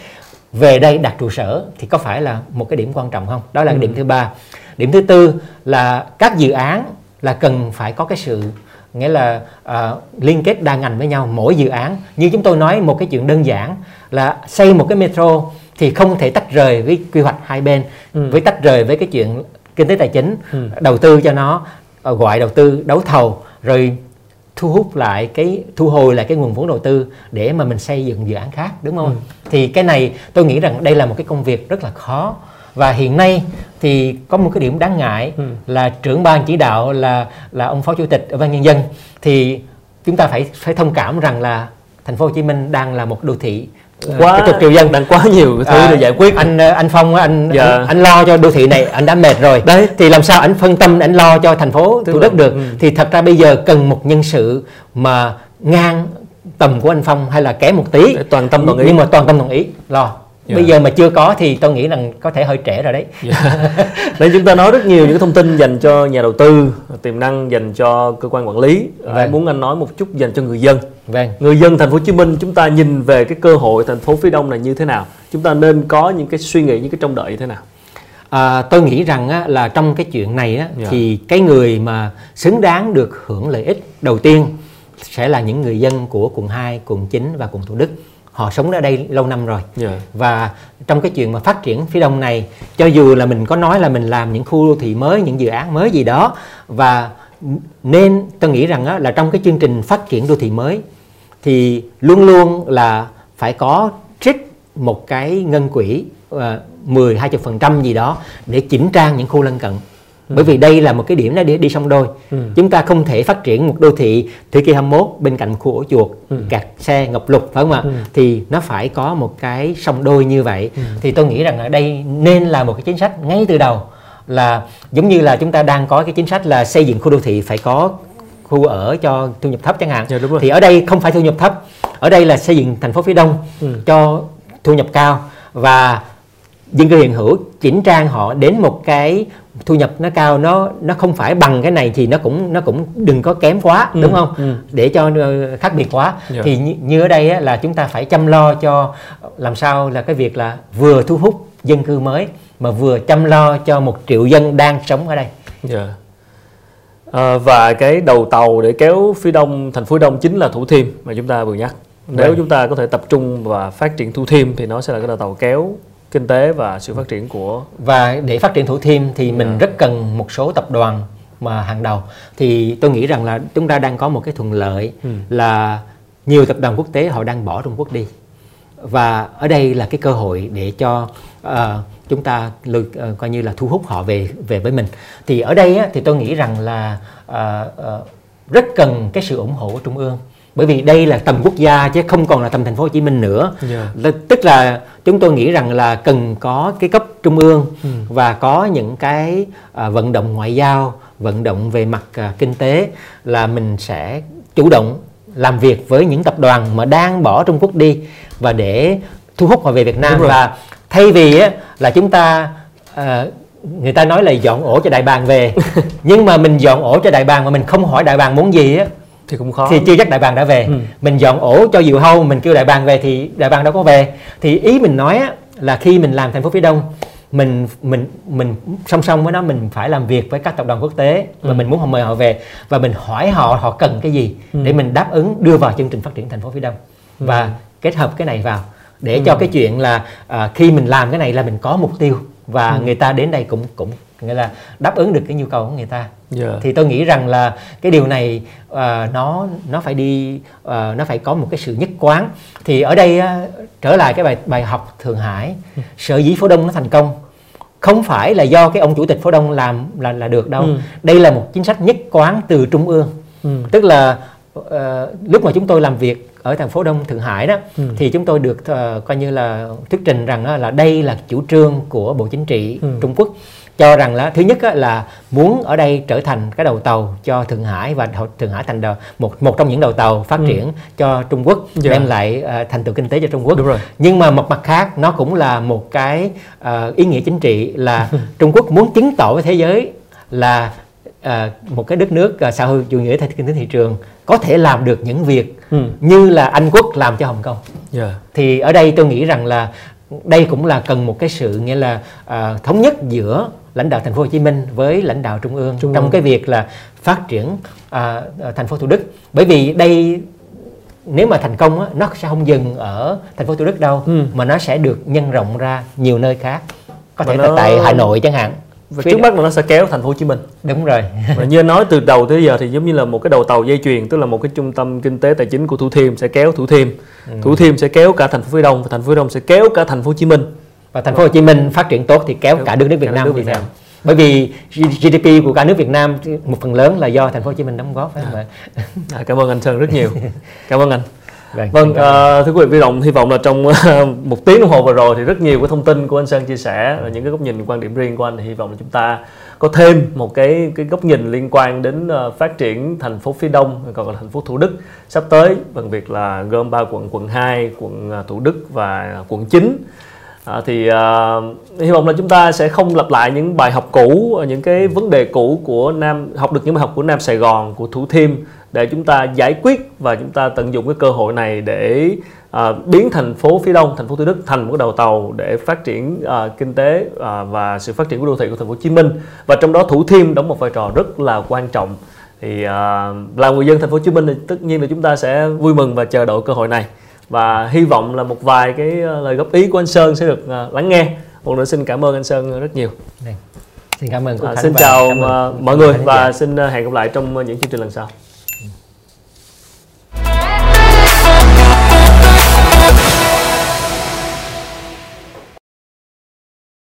Speaker 2: về đây đặt trụ sở thì có phải là một cái điểm quan trọng không đó là cái điểm thứ ba điểm thứ tư là các dự án là cần phải có cái sự nghĩa là à, liên kết đa ngành với nhau mỗi dự án như chúng tôi nói một cái chuyện đơn giản là xây một cái metro thì không thể tách rời với quy hoạch hai bên
Speaker 1: Ừ.
Speaker 2: với tách rời với cái chuyện kinh tế tài chính
Speaker 1: Ừ.
Speaker 2: đầu tư cho nó gọi đầu tư đấu thầu rồi thu hút lại cái thu hồi lại cái nguồn vốn đầu tư để mà mình xây dựng dự án khác đúng không? Thì cái này tôi nghĩ rằng đây là một cái công việc rất là khó và hiện nay thì có một cái điểm đáng ngại
Speaker 1: Ừ.
Speaker 2: là trưởng ban chỉ đạo là là ông phó chủ tịch ủy ban nhân dân thì chúng ta phải phải thông cảm rằng là thành phố Hồ Chí Minh đang là một đô thị ờ,
Speaker 1: quá
Speaker 2: cái chục triệu dân
Speaker 1: đang quá nhiều thứ
Speaker 2: À,
Speaker 1: để giải quyết
Speaker 2: anh ờ, anh Phong á, anh,
Speaker 1: Dạ.
Speaker 2: anh anh lo cho đô thị này anh đã mệt rồi
Speaker 1: Đấy.
Speaker 2: thì làm sao anh phân tâm anh lo cho thành phố Thủ Đức được
Speaker 1: ừ.
Speaker 2: thì thật ra bây giờ cần một nhân sự mà ngang tầm của anh Phong hay là kém một tí
Speaker 1: Để toàn tâm toàn ý.
Speaker 2: nhưng mà toàn tâm toàn ý lo
Speaker 1: Dạ.
Speaker 2: bây giờ mà chưa có thì tôi nghĩ rằng có thể hơi trễ rồi đấy
Speaker 1: Dạ. Nên chúng ta nói rất nhiều những cái thông tin dành cho nhà đầu tư, tiềm năng dành cho cơ quan quản lý.
Speaker 2: Vâng.
Speaker 1: Anh muốn anh nói một chút dành cho người dân.
Speaker 2: vâng
Speaker 1: Người dân thành phố Hồ Chí Minh chúng ta nhìn về cái cơ hội thành phố phía Đông này như thế nào? Chúng ta nên có những cái suy nghĩ, những cái trông đợi như thế nào?
Speaker 2: À, tôi nghĩ rằng á, là trong cái chuyện này á,
Speaker 1: Dạ.
Speaker 2: thì cái người mà xứng đáng được hưởng lợi ích đầu tiên sẽ là những người dân của quận 2, quận 9 và quận Thủ Đức. Họ sống ở đây lâu năm rồi.
Speaker 1: Dạ.
Speaker 2: Và trong cái chuyện mà phát triển phía đông này, cho dù là mình có nói là mình làm những khu đô thị mới, những dự án mới gì đó và nên tôi nghĩ rằng á, là trong cái chương trình phát triển đô thị mới thì luôn luôn là phải có trích một cái ngân quỹ uh, 10 20% gì đó để chỉnh trang những khu lân cận. Bởi vì đây là một cái điểm nó đi, đi song đôi.
Speaker 1: Ừ.
Speaker 2: Chúng ta không thể phát triển một đô thị thế kỷ 21 bên cạnh khu ổ chuột,
Speaker 1: Ừ.
Speaker 2: kẹt xe ngập lụt phải không ạ?
Speaker 1: Ừ.
Speaker 2: Thì nó phải có một cái song đôi như vậy. Thì tôi nghĩ rằng ở đây nên là một cái chính sách ngay từ đầu là giống như là chúng ta đang có cái chính sách là xây dựng khu đô thị phải có khu ở cho thu nhập thấp chẳng hạn.
Speaker 1: Dạ.
Speaker 2: Thì ở đây không phải thu nhập thấp, ở đây là xây dựng thành phố phía đông
Speaker 1: Ừ.
Speaker 2: cho thu nhập cao và dân cư hiện hữu chỉnh trang họ đến một cái thu nhập nó cao nó nó không phải bằng cái này thì nó cũng nó cũng đừng có kém quá
Speaker 1: Ừ,
Speaker 2: đúng không
Speaker 1: ừ.
Speaker 2: để cho ờ, khác biệt quá
Speaker 1: Dạ.
Speaker 2: thì như, như ở đây á, là chúng ta phải chăm lo cho làm sao là cái việc là vừa thu hút dân cư mới mà vừa chăm lo cho một triệu dân đang sống ở đây
Speaker 1: Dạ. À, và cái đầu tàu để kéo phía đông thành phố đông chính là Thủ Thiêm mà chúng ta vừa nhắc. Nếu
Speaker 2: Vâng.
Speaker 1: chúng ta có thể tập trung và phát triển Thủ Thiêm thì nó sẽ là cái đầu tàu kéo kinh tế và sự phát triển của
Speaker 2: và để phát triển Thủ Thiêm thì mình rất cần một số tập đoàn mà hàng đầu. Thì tôi nghĩ rằng là chúng ta đang có một cái thuận lợi
Speaker 1: Ừ.
Speaker 2: là nhiều tập đoàn quốc tế họ đang bỏ Trung Quốc đi. Và ở đây là cái cơ hội để cho ờ, chúng ta ờ, coi như là thu hút họ về về với mình. Thì ở đây á, thì tôi nghĩ rằng là ờ, ờ, rất cần cái sự ủng hộ của trung ương bởi vì đây là tầm quốc gia chứ không còn là tầm thành phố Hồ Chí Minh nữa
Speaker 1: Dạ.
Speaker 2: Là- tức là chúng tôi nghĩ rằng là cần có cái cấp trung ương
Speaker 1: Ừ.
Speaker 2: và có những cái à, vận động ngoại giao vận động về mặt à, kinh tế là mình sẽ chủ động làm việc với những tập đoàn mà đang bỏ Trung Quốc đi và để thu hút họ về Việt Nam và thay vì á, là chúng ta uh, người ta nói là dọn ổ cho đại bàng về nhưng mà mình dọn ổ cho đại bàng mà mình không hỏi đại bàng muốn gì á
Speaker 1: thì cũng khó
Speaker 2: thì chưa chắc đại bàng đã về ừ. mình dọn ổ cho diều hâu mình kêu đại bàng về thì đại bàng đâu có về thì ý mình nói á, là khi mình làm thành phố phía đông mình mình mình song song với nó mình phải làm việc với các tập đoàn quốc tế và ừ. mình muốn họ mời họ về và mình hỏi họ họ cần cái gì ừ. để mình đáp ứng đưa vào chương trình phát triển thành phố phía đông ừ. và kết hợp cái này vào để ừ. cho cái chuyện là à, khi mình làm cái này là mình có mục tiêu và ừ. người ta đến đây cũng cũng nghĩa là đáp ứng được cái nhu cầu của người ta yeah. Dạ. thì tôi nghĩ rằng là cái điều này uh, nó nó phải đi uh, nó phải có một cái sự nhất quán thì ở đây uh, trở lại cái bài bài học thượng hải ừ. sở dĩ phố đông nó thành công không phải là do cái ông chủ tịch phố đông làm là là được đâu ừ. đây là một chính sách nhất quán từ trung ương ừ. tức là uh, lúc mà chúng tôi làm việc ở thành phố Đông Thượng Hải đó ừ. thì chúng tôi được uh, coi như là thuyết trình rằng uh, là đây là chủ trương của Bộ Chính trị ừ. Trung Quốc cho rằng là thứ nhất là muốn ở đây trở thành cái đầu tàu cho Thượng Hải và Thượng Hải thành đầu, một một trong những đầu tàu phát ừ. triển cho Trung Quốc yeah. Dạ. đem lại uh, thành tựu kinh tế cho Trung Quốc. Đúng rồi. Nhưng mà một mặt khác nó cũng là một cái uh, ý nghĩa chính trị là Trung Quốc muốn chứng tỏ với thế giới là uh, một cái đất nước uh, xã hội chủ nghĩa kinh tế thị trường có thể làm được những việc ừ. như là Anh quốc làm cho Hồng Kông. Yeah. Dạ. Thì ở đây tôi nghĩ rằng là đây cũng là cần một cái sự nghĩa là uh, thống nhất giữa lãnh đạo thành phố Hồ Chí Minh với lãnh đạo trung ương trung trong ương. cái việc là phát triển uh, thành phố Thủ Đức. Bởi vì đây nếu mà thành công á, nó sẽ không dừng ở thành phố Thủ Đức đâu ừ. mà nó sẽ được nhân rộng ra nhiều nơi khác. Có thể nó... là tại Hà Nội chẳng hạn.
Speaker 1: Và trước mắt là nó sẽ kéo thành phố Hồ Chí Minh.
Speaker 2: Đúng rồi.
Speaker 1: Và như nói từ đầu tới giờ thì giống như là một cái đầu tàu dây chuyền tức là một cái trung tâm kinh tế tài chính của Thủ Thiêm sẽ kéo Thủ Thiêm. Ừ. Thủ Thiêm sẽ kéo cả thành phố phía Đông và thành phố phía Đông sẽ kéo cả thành phố Hồ Chí Minh
Speaker 2: và thành phố Hồ Chí Minh phát triển tốt thì kéo cả nước nước Việt Nam, Việt Nam. bởi vì GDP của cả nước Việt Nam một phần lớn là do thành phố Hồ Chí Minh đóng góp phải không ạ?
Speaker 1: À, cảm ơn anh Sơn rất nhiều. Cảm ơn anh. Vâng, vâng uh, thưa quý vị vi động hy vọng là trong một tiếng đồng hồ vừa rồi thì rất nhiều cái thông tin của anh Sơn chia sẻ và những cái góc nhìn quan điểm riêng của anh thì hy vọng là chúng ta có thêm một cái cái góc nhìn liên quan đến uh, phát triển thành phố phía Đông còn là thành phố Thủ Đức sắp tới bằng việc là gom ba quận quận 2, quận Thủ Đức và quận 9 À, thì uh, hy vọng là chúng ta sẽ không lặp lại những bài học cũ những cái vấn đề cũ của nam học được những bài học của nam sài gòn của thủ thiêm để chúng ta giải quyết và chúng ta tận dụng cái cơ hội này để uh, biến thành phố phía đông thành phố thủ đức thành một cái đầu tàu để phát triển uh, kinh tế uh, và sự phát triển của đô thị của thành phố hồ chí minh. Và trong đó thủ thiêm đóng một vai trò rất là quan trọng. Thì uh, là người dân thành phố hồ chí minh thì tất nhiên là chúng ta sẽ vui mừng và chờ đợi cơ hội này và hy vọng là một vài cái ờ, lời góp ý của anh Sơn sẽ được uh, lắng nghe một lần xin cảm ơn anh Sơn rất nhiều
Speaker 2: Đây. xin cảm ơn
Speaker 1: à, xin chào cảm ơn. mọi người và xin hẹn gặp lại trong những chương trình lần sau